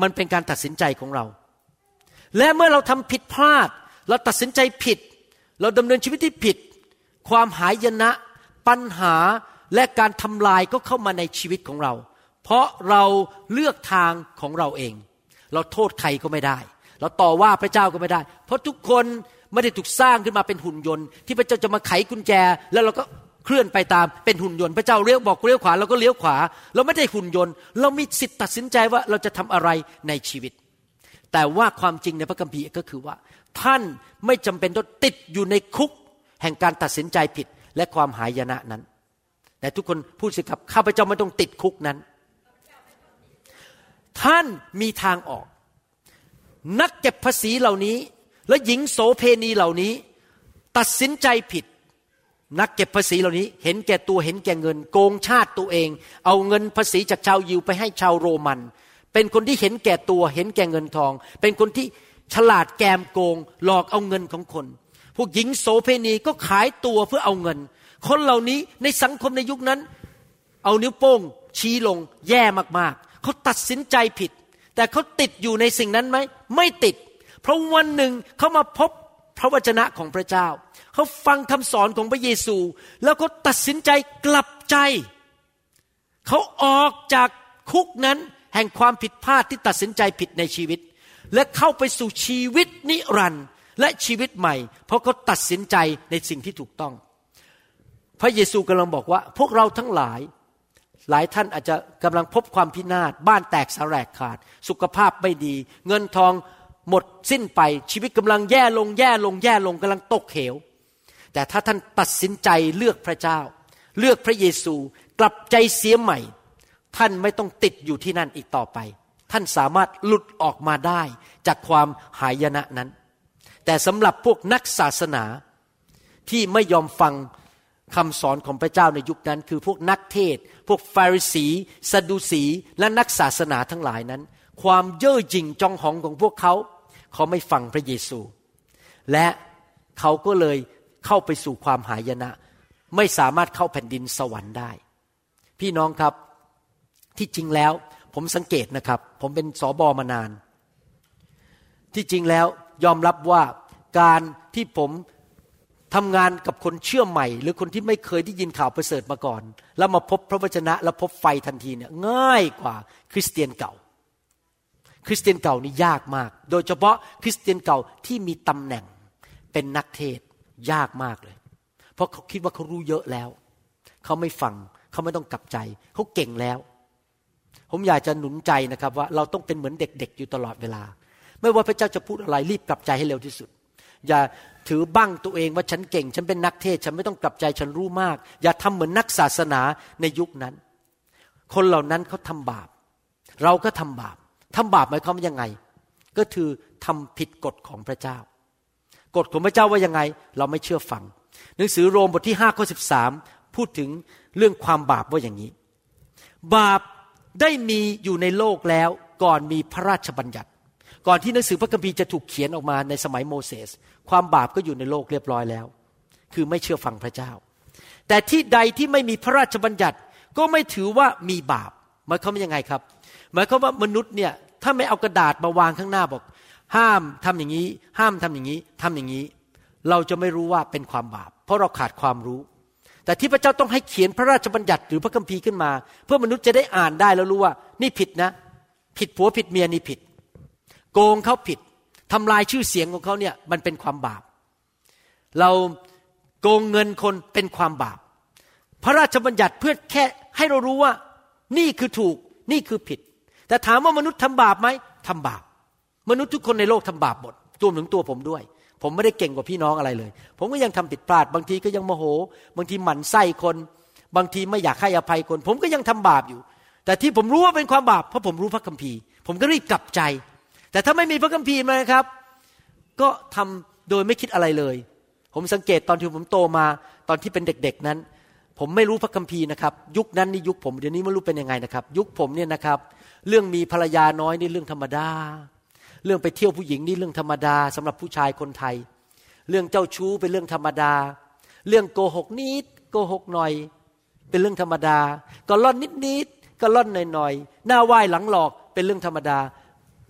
มันเป็นการตัดสินใจของเรา และเมื่อเราทำผิดพลาด เราตัดสินใจผิด เราดำเนินชีวิตที่ผิด ความหายนะ ปัญหาและการทำลายก็เข้ามาในชีวิตของเรา เพราะเราเลือกทางของเราเอง เราโทษใครก็ไม่ได้ เราต่อว่าพระเจ้าก็ไม่ได้ เพราะทุกคนไม่ได้ถูกสร้างขึ้นมาเป็นหุ่นยนต์ ที่พระเจ้าจะมาไขกุญแจ แล้วเราก็เคลื่อนไปตามเป็นหุ่นยนต์พระเจ้าเลี้ยวบอกเลี้ยวขวาเราก็เลี้ยวขวา เราไม่ได้หุ่นยนต์ เรามีสิทธิ์ตัดสินใจว่าเราจะทำอะไรในชีวิต แต่ว่าความจริงในพระคัมภีร์ก็คือว่า ท่านไม่จำเป็นต้องติดอยู่ในคุก แห่งการตัดสินใจผิดและความหายนะนั้น แต่ทุกคนพูดสิครับข้าพเจ้าไม่ต้องติดคุกนั้น ท่านมีทางออก นักเก็บภาษีเหล่านี้ และหญิงโสเพณีเหล่านี้ ตัดสินใจผิด นักเก็บภาษีเหล่านี้ เห็นแก่ตัวเห็นแก่เงิน โกงชาติตัวเอง เอาเงินภาษีจากชาวยิวไปให้ชาวโรมัน เป็นคนที่เห็นแก่ตัวเห็นแก่เงินทอง เป็นคนที่ฉลาดแกมโกง หลอกเอาเงินของคน พวกหญิงโสเพณีก็ขายตัวเพื่อเอาเงิน คนเหล่านี้ในสังคมในยุคนั้น เอานิ้วโป้ง ชี้ลงแย่มากๆ เขาตัดสินใจผิด แต่เขาติดอยู่ในสิ่งนั้นไหม ไม่ติด เพราะวันหนึ่งเขามาพบพระวจนะของพระเจ้า เขาฟังคำสอนของพระเยซู แล้วเขาตัดสินใจกลับใจ เขาออกจากคุกนั้นแห่งความผิดพลาดที่ตัดสินใจผิดในชีวิต และเข้าไปสู่ชีวิตนิรันดร์ และชีวิตใหม่ เพราะเขาตัดสินใจในสิ่งที่ถูกต้อง พระเยซูกำลังบอกว่า พวกเราทั้งหลาย หลายท่านอาจจะกำลังพบความพินาศบ้านแตกสลายขาด สุขภาพไม่ดี เงินทองหมดสิ้นไป ชีวิตกำลังแย่ลงแย่ลงแย่ลงกำลังตกเหว แต่ถ้าท่านตัดสินใจเลือกพระเจ้า เลือกพระเยซูกลับใจเสียใหม่ ท่านไม่ต้องติดอยู่ที่นั่นอีกต่อไป ท่านสามารถหลุดออกมาได้จากความหายนะนั้น แต่สำหรับพวกนักศาสนาที่ไม่ยอมฟังคำสอนของพระเจ้าในยุคนั้น คือพวกนักเทศ พวกฟาริสีสดูสีและนักศาสนาทั้งหลายนั้น ความเย่อหยิ่งจองหองของพวกเขา เขาไม่ฟังพระเยซู และเขาก็เลยเข้าไปสู่ความหายนะ ไม่สามารถเข้าแผ่นดินสวรรค์ได้ พี่น้องครับที่จริงแล้วผมสังเกตนะครับ ผมเป็นสอบอมานาน ที่จริงแล้ว ยอมรับว่าการที่ผมทำงานกับคนเชื่อใหม่ หรือคนที่ไม่เคยได้ยินข่าวประเสริฐมาก่อน แล้วมาพบพระวจนะแล้วพบไฟทันทีเนี่ยง่ายกว่าคริสเตียนเก่า คริสเตียนเก่านี่ยากมาก โดยเฉพาะคริสเตียนเก่าที่มีตำแหน่งเป็นนักเทศยากมากเลย เพราะเขาคิดว่าเขารู้เยอะแล้ว เขาไม่ฟังเขาไม่ต้องกลับใจ เขาเก่งแล้ว ผมอยากจะหนุนใจนะครับว่าเราต้องเป็นเหมือนเด็กๆอยู่ตลอดเวลา ไม่ว่าพระเจ้าจะพูดอะไรรีบกลับใจให้เร็วที่สุด อย่าถือบั้งตัวเองว่าฉันเก่ง ฉันเป็นนักเทศ ฉันไม่ต้องกลับใจฉันรู้มาก อย่าทำเหมือนนักศาสนาในยุคนั้น คนเหล่านั้นเขาทำบาป เราก็ทำบาปทำบาปหมายความว่ายังไง ก็คือทำผิดกฎของพระเจ้า กฎของพระเจ้าว่ายังไง เราไม่เชื่อฟัง หนังสือโรมบทที่5ข้อ13พูดถึงเรื่องความบาปว่าอย่างนี้ บาปได้มีอยู่ในโลกแล้วก่อนมีพระราชบัญญัติ ก่อนที่หนังสือพระคัมภีร์จะถูกเขียนออกมาในสมัยโมเสส ความบาปก็อยู่ในโลกเรียบร้อยแล้ว คือไม่เชื่อฟังพระเจ้า แต่ที่ใดที่ไม่มีพระราชบัญญัติก็ไม่ถือว่ามีบาปหมายความว่ายังไงครับ หมายความว่ามนุษย์เนี่ยถ้าไม่เอากระดาษมาวางข้างหน้าบอก ห้ามทำอย่างนี้ ห้ามทำอย่างนี้ทำอย่างนี้ เราจะไม่รู้ว่าเป็นความบาป เพราะเราขาดความรู้ แต่ที่พระเจ้าต้องให้เขียนพระราชบัญญัติหรือพระคัมภีร์ขึ้นมา เพื่อมนุษย์จะได้อ่านได้แล้วรู้ว่า นี่ผิดนะ ผิดผัวผิดเมียนี่ผิด โกงเขาผิดทำลายชื่อเสียงของเขาเนี่ยมันเป็นความบาป เราโกงเงินคนเป็นความบาป พระราชบัญญัติเพื่อแค่ให้เรารู้ว่านี่คือถูกนี่คือผิด แต่ถามว่ามนุษย์ทำบาปไหมทำบาป มนุษย์ทุกคนในโลกทำบาปหมดรวมถึงตัวผมด้วย ผมไม่ได้เก่งกว่าพี่น้องอะไรเลย ผมก็ยังทำผิดพลาด บางทีก็ยังโมโห บางทีหมั่นไส้คน บางทีไม่อยากให้อภัยคน ผมก็ยังทำบาปอยู่ แต่ที่ผมรู้ว่าเป็นความบาปเพราะผมรู้พระคัมภีร์ ผมก็รีบกลับใจ แต่ถ้าไม่มีพระคัมภีร์มานะครับ ก็ทำโดยไม่คิดอะไรเลย ผมสังเกตตอนที่ผมโตมาตอนที่เป็นเด็ก ๆนั้น ผมไม่รู้พระคัมภีร์นะครับยุคนั้นนี่ยุคผมเดี๋ยวนี้ไม่รู้เป็นยังไงนะครับ ยุคผมเนี่ยนะครับ เรื่องมีภรรยาน้อยนี่เรื่องธรรมดา เรื่องไปเที่ยวผู้หญิงนี่เรื่องธรรมดาสำหรับผู้ชายคนไทย เรื่องเจ้าชู้เป็นเรื่องธรรมดา เรื่องโกหกนิดโกหกหน่อย เป็นเรื่องธรรมดาก็ล่อนนิดนิดก็ล่อนหน่อยหน่อยหน้าไหว้หลังหลอกเป็นเรื่องธรรมดา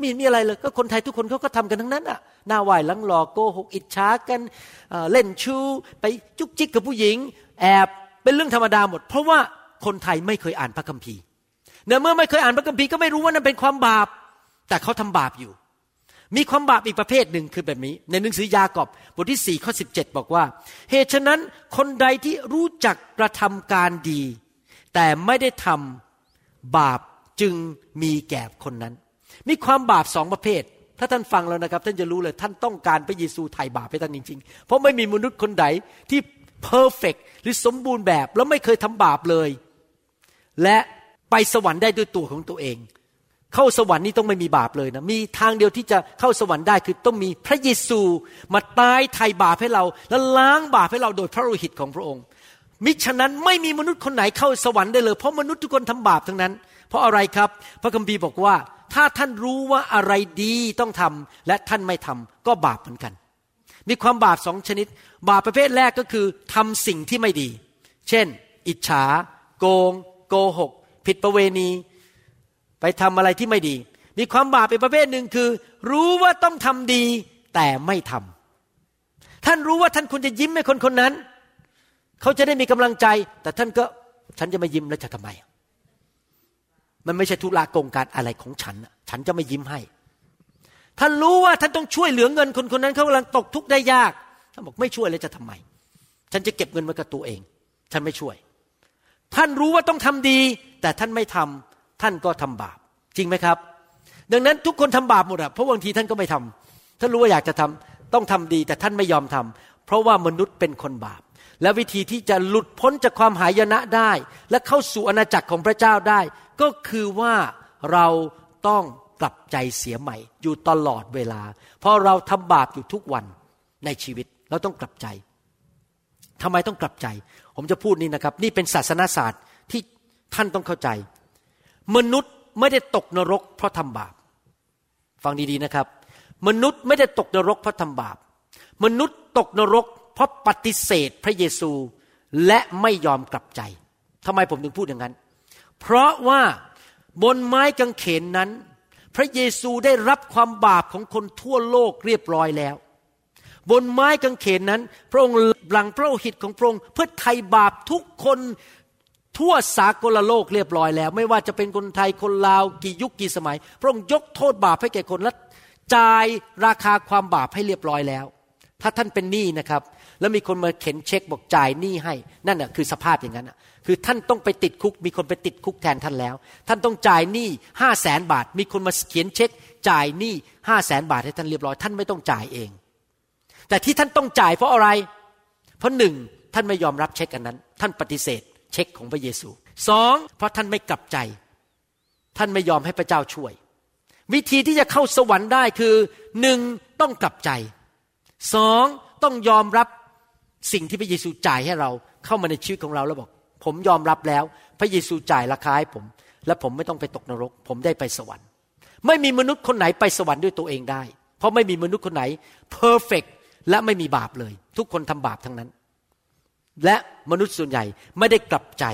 มีมีอะไรเลยก็คนไทยทุกคนเขาก็ทำกันทั้งนั้นอะหน้าไหว้หลังหลอกโกหกอิจฉากันเล่นชู้ไปจุกจิกกับผู้หญิง แอบเป็นเรื่องธรรมดาหมด เพราะว่าคนไทยไม่เคยอ่านพระคัมภีร์เนื่อเมื่อไม่เคยอ่านพระคัมภีร์ก็ไม่รู้ว่านั่นเป็นความบาป แต่เขาทำบาปอยู่ มีความบาปอีกประเภทหนึ่งคือแบบนี้ ในหนังสือยากอบบทที่สี่ข้อสิบเจ็ดบอกว่า เหตุฉะนั้นคนใดที่รู้จักกระทำการดี แต่ไม่ได้ทำบาปจึงมีแก่คนนั้น มีความบาปสองประเภท ถ้าท่านฟังแล้วนะครับ ท่านจะรู้เลยท่านต้องการพระเยซูไถ่บาปให้ท่านจริงๆ เพราะไม่มีมนุษย์คนใดที่เพอร์เฟกหรือสมบูรณ์แบบแล้วไม่เคยทำบาปเลย และไปสวรรค์ได้ด้วยตัวของตัวเอง เข้าสวรรค์นี่ต้องไม่มีบาปเลยนะมีทางเดียวที่จะเข้าสวรรค์ได้คือต้องมีพระเยซูมาตายไถ่บาปให้เรา และล้างบาปให้เราโดยพระโลหิตของพระองค์ มิฉะนั้นไม่มีมนุษย์คนไหนเข้าสวรรค์ได้เลย เพราะมนุษย์ทุกคนทำบาปทั้งนั้น เพราะอะไรครับ พระคัมภีร์บอกว่า ถ้าท่านรู้ว่าอะไรดีต้องทำและท่านไม่ทำก็บาปเหมือนกัน มีความบาปสองชนิด บาปประเภทแรกก็คือทำสิ่งที่ไม่ดี เช่น อิจฉา โกง โกหก ผิดประเวณี ไปทำอะไรที่ไม่ดี มีความบาปเป็นประเภทหนึ่งคือ รู้ว่าต้องทำดีแต่ไม่ทำท่านรู้ว่าท่านควรจะยิ้มให้คนคนนั้น เขาจะได้มีกำลังใจ แต่ท่านก็ฉันจะไม่ยิ้มแล้วจะทำไม มันไม่ใช่ธุระกงการอะไรของฉัน ฉันจะไม่ยิ้มให้ ท่านรู้ว่าท่านต้องช่วยเหลือเงินคนคนนั้นเขากำลังตกทุกข์ได้ยาก ท่านบอกไม่ช่วยแล้วจะทำไม ฉันจะเก็บเงินไว้กับตัวเองท่านไม่ช่วย ท่านรู้ว่าต้องทำดี แต่ท่านไม่ทำท่านก็ทำบาป จริงไหมครับ ดังนั้นทุกคนทำบาปหมดอะเพราะบางทีท่านก็ไม่ทำท่านรู้ว่าอยากจะทำต้องทำดี แต่ท่านไม่ยอมทำเพราะว่ามนุษย์เป็นคนบาปและวิธีที่จะหลุดพ้นจากความหายนะได้ และเข้าสู่อาณาจักรของพระเจ้าได้ ก็คือว่าเราต้องกลับใจเสียใหม่ อยู่ตลอดเวลา เพราะเราทำบาปอยู่ทุกวันในชีวิตเราต้องกลับใจทำไมต้องกลับใจ ผมจะพูดนี่นะครับ นี่เป็นศาสนาศาสตร์ที่ท่านต้องเข้าใจ มนุษย์ไม่ได้ตกนรก เพราะทำบาป ฟังดีๆนะครับ มนุษย์ไม่ได้ตกนรกเพราะทำบาป มนุษย์ตกนรก เพราะปฏิเสธพระเยซูและไม่ยอมกลับใจทำไมผมถึงพูดอย่างนั้น เพราะว่าบนไม้กางเขนนั้น พระเยซูได้รับความบาปของคนทั่วโลกเรียบร้อยแล้ว บนไม้กางเขนนั้น พระองค์หลังพระโลหิตของพระองค์เพื่อไถ่บาปทุกคนทั่วสากลโลกเรียบร้อยแล้ว ไม่ว่าจะเป็นคนไทยคนลาวกี่ยุคกี่สมัย พระองค์ยกโทษบาปให้แก่คนและจ่ายราคาความบาปให้เรียบร้อยแล้ว ถ้าท่านเป็นหนี้นะครับ แล้วมีคนมาเข็นเช็คบอกจ่ายหนี้ให้ นั่นน่ะคือสภาพอย่างนั้น คือท่านต้องไปติดคุก มีคนไปติดคุกแทนท่านแล้ว ท่านต้องจ่ายหนี้ห้าแสนบาท มีคนมาเขียนเช็ค จ่ายหนี้ห้าแสนบาทให้ท่านเรียบร้อย ท่านไม่ต้องจ่ายเอง แต่ที่ท่านต้องจ่ายเพราะอะไร เพราะหนึ่งท่านไม่ยอมรับเช็คอันนั้น ท่านปฏิเสธ เช็คของพระเยซูสองเพราะท่านไม่กลับใจ ท่านไม่ยอมให้พระเจ้าช่วย วิธีที่จะเข้าสวรรค์ได้คือหนึ่งต้องกลับใจสองต้องยอมรับสิ่งที่พระเยซูจ่ายให้เราเข้ามาในชีวิตของเราแล้วบอก ผมยอมรับแล้ว พระเยซูจ่ายราคาให้ผม และผมไม่ต้องไปตกนรก ผมได้ไปสวรรค์ ไม่มีมนุษย์คนไหนไปสวรรค์ด้วยตัวเองได้ เพราะไม่มีมนุษย์คนไหนเพอร์เฟกและไม่มีบาปเลย ทุกคนทำบาปทั้งนั้น และมนุษย์ส่วนใหญ่ไม่ได้กลับใจ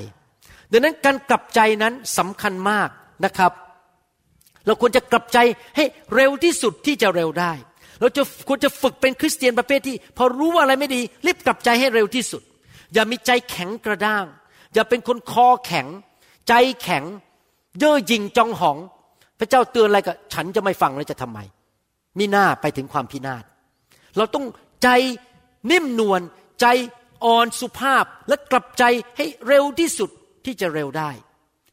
ดังนั้นการกลับใจนั้นสำคัญมากนะครับ เราควรจะกลับใจให้เร็วที่สุดที่จะเร็วได้เราจะควรจะฝึกเป็นคริสเตียนประเภทที่ พอรู้ว่าอะไรไม่ดี รีบกลับใจให้เร็วที่สุด อย่ามีใจแข็งกระด้าง อย่าเป็นคนคอแข็ง ใจแข็ง เย่อหยิ่งจองหอง พระเจ้าเตือนอะไรก็ฉันจะไม่ฟังแล้วจะทำไมมีหน้าไปถึงความพินาศเราต้องใจนิ่มนวลใจอ่อนสุภาพและกลับใจให้เร็วที่สุดที่จะเร็วได้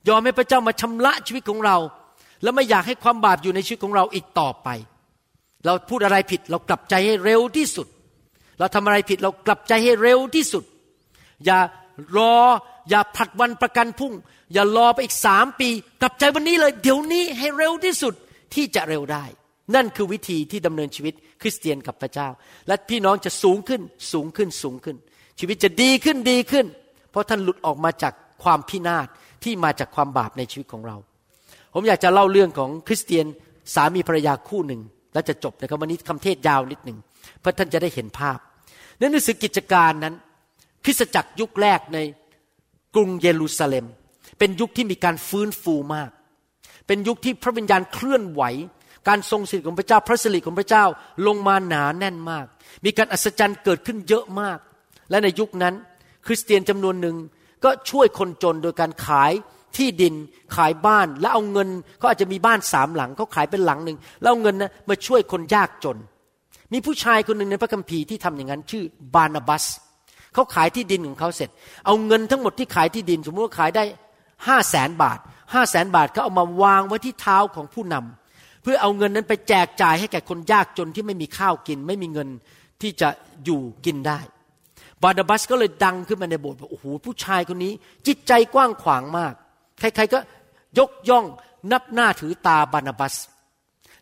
ยอมให้พระเจ้ามาชำระชีวิตของเรา แล้วไม่อยากให้ความบาปอยู่ในชีวิตของเราอีกต่อไป เราพูดอะไรผิดเรากลับใจให้เร็วที่สุด เราทำอะไรผิดเรากลับใจให้เร็วที่สุด อย่า รออย่าผัดวันประกันพรุ่ง อย่ารอไปอีกสามปี กลับใจวันนี้เลย เดี๋ยวนี้ให้เร็วที่สุดที่จะเร็วได้ นั่นคือวิธีที่ดำเนินชีวิตคริสเตียนกับพระเจ้า และพี่น้องจะสูงขึ้นสูงขึ้นสูงขึ้น ชีวิตจะดีขึ้นดีขึ้น เพราะท่านหลุดออกมาจากความพินาศที่มาจากความบาปในชีวิตของเรา ผมอยากจะเล่าเรื่องของคริสเตียนสามีภรรยาคู่หนึ่ง แล้วจะจบนะครับวันนี้คำเทศยาวนิดหนึ่งเพื่อท่านจะได้เห็นภาพในหนังสือกิจการนั้น คริสตจักรยุคแรกในกรุงเยรูซาเล็ม เป็นยุคที่มีการฟื้นฟูมาก เป็นยุคที่พระวิญญาณเคลื่อนไหว การทรงสิทธิ์ของพระเจ้าพระสิริของพระเจ้าลงมาหนาแน่นมาก มีการอัศจรรย์เกิดขึ้นเยอะมาก และในยุคนั้น คริสเตียนจำนวนหนึ่งก็ช่วยคนจนโดยการขายที่ดินขายบ้านแล้วเอาเงินเขาอาจจะมีบ้านสามหลังเขาขายเป็นหลังหนึ่งแล้วเอาเงินนะมาช่วยคนยากจน มีผู้ชายคนหนึ่งในพระคัมภีร์ที่ทำอย่างนั้นชื่อบานาบัสเขาขายที่ดินของเขาเสร็จ เอาเงินทั้งหมดที่ขายที่ดิน สมมติว่าขายได้ห้าแสนบาทห้าแสนบาทเขาเอามาวางไว้ที่เท้าของผู้นำเพื่อเอาเงินนั้นไปแจกจ่ายให้แก่คนยากจนที่ไม่มีข้าวกิน ไม่มีเงินที่จะอยู่กินได้บานาบัสก็เลยดังขึ้นมาในโบสถ์ว่าโอ้โหผู้ชายคนนี้ จิตใจกว้างขวางมาก ใครๆก็ยกย่องนับหน้าถือตาบานาบัส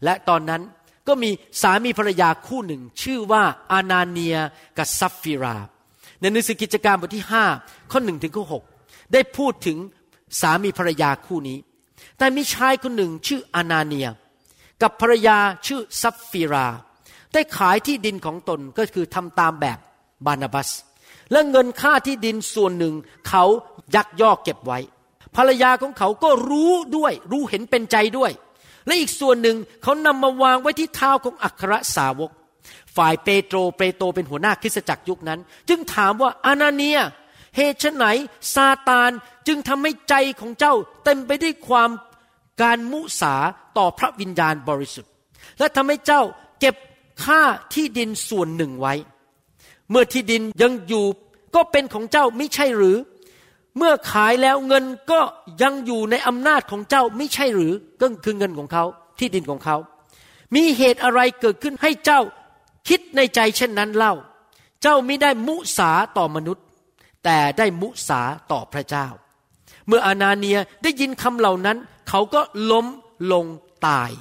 และตอนนั้นก็มีสามีภรรยาคู่หนึ่ง ชื่อว่าอานาเนียกับซัฟฟิรา ในหนังสือกิจการบทที่ 5 ข้อหนึ่งถึงข้อหได้พูดถึงสามีภรรยาคู่นี้ แต่มีชายคนหนึ่งชื่ออานาเนีย กับภรรยาชื่อซัฟฟิรา ได้ขายที่ดินของตนก็คือทำตามแบบบารนาบัส และเงินค่าที่ดินส่วนหนึ่งเขายักยอกเก็บไว้ ภรรยาของเขาก็รู้ด้วย รู้เห็นเป็นใจด้วย และอีกส่วนหนึ่งเขานำมาวางไว้ที่เท้าของอัครสาวก ฝ่ายเปโตรเปโตรเป็นหัวหน้าคริสตจักรยุคนั้น จึงถามว่าอานาเนียเหตุไฉนซาตานจึงทำให้ใจของเจ้าเต็มไปด้วยความการมุสาต่อพระวิญญาณบริสุทธิ์ และทำให้เจ้าเก็บค่าที่ดินส่วนหนึ่งไว้ เมื่อที่ดินยังอยู่ก็เป็นของเจ้าไม่ใช่หรือ เมื่อขายแล้วเงินก็ยังอยู่ในอำนาจของเจ้าไม่ใช่หรือก็คือเงินของเขาที่ดินของเขา มีเหตุอะไรเกิดขึ้นให้เจ้า คิดในใจเช่นนั้นเล่า เจ้าไม่ได้มุสาต่อมนุษย์ แต่ได้มุสาต่อพระเจ้า เมื่ออานาเนียได้ยินคำเหล่านั้น เขาก็ล้มลงตาย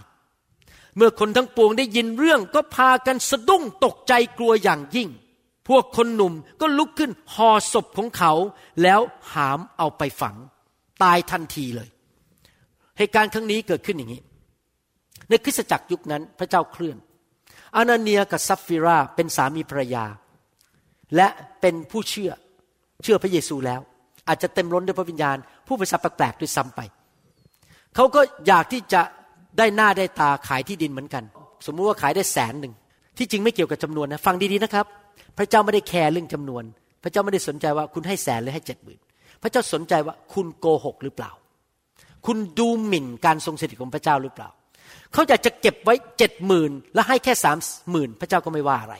เมื่อคนทั้งปวงได้ยินเรื่องก็พากันสะดุ้งตกใจกลัวอย่างยิ่ง พวกคนหนุ่มก็ลุกขึ้นห่อศพของเขา แล้วหามเอาไปฝัง ตายทันทีเลยเหตุการณ์ครั้งนี้เกิดขึ้นอย่างนี้ ในคริสตจักรยุคนั้นพระเจ้าเคลื่อน อานาเนียกับซัฟฟิราเป็นสามีภรรยา และเป็นผู้เชื่อเชื่อพระเยซูแล้ว อาจจะเต็มล้นด้วยพระวิญญาณ ผู้ภาษาแปลกๆด้วยซ้ำไป เขาก็อยากที่จะได้หน้าได้ตาขายที่ดินเหมือนกัน สมมุติว่าขายได้แสนหนึ่งที่จริงไม่เกี่ยวกับจำนวนนะฟังดีๆนะครับ พระเจ้าไม่ได้แคร์เรื่องจำนวน พระเจ้าไม่ได้สนใจว่าคุณให้แสนหรือให้เจ็ดหมื่นพระเจ้าสนใจว่าคุณโกหกหรือเปล่า คุณดูหมิ่นการทรงสถิตของพระเจ้าหรือเปล่า เขาอยากจะเก็บไว้เจ็ดหมื่นแล้วให้แค่สามหมื่นพระเจ้าก็ไม่ว่าอะไร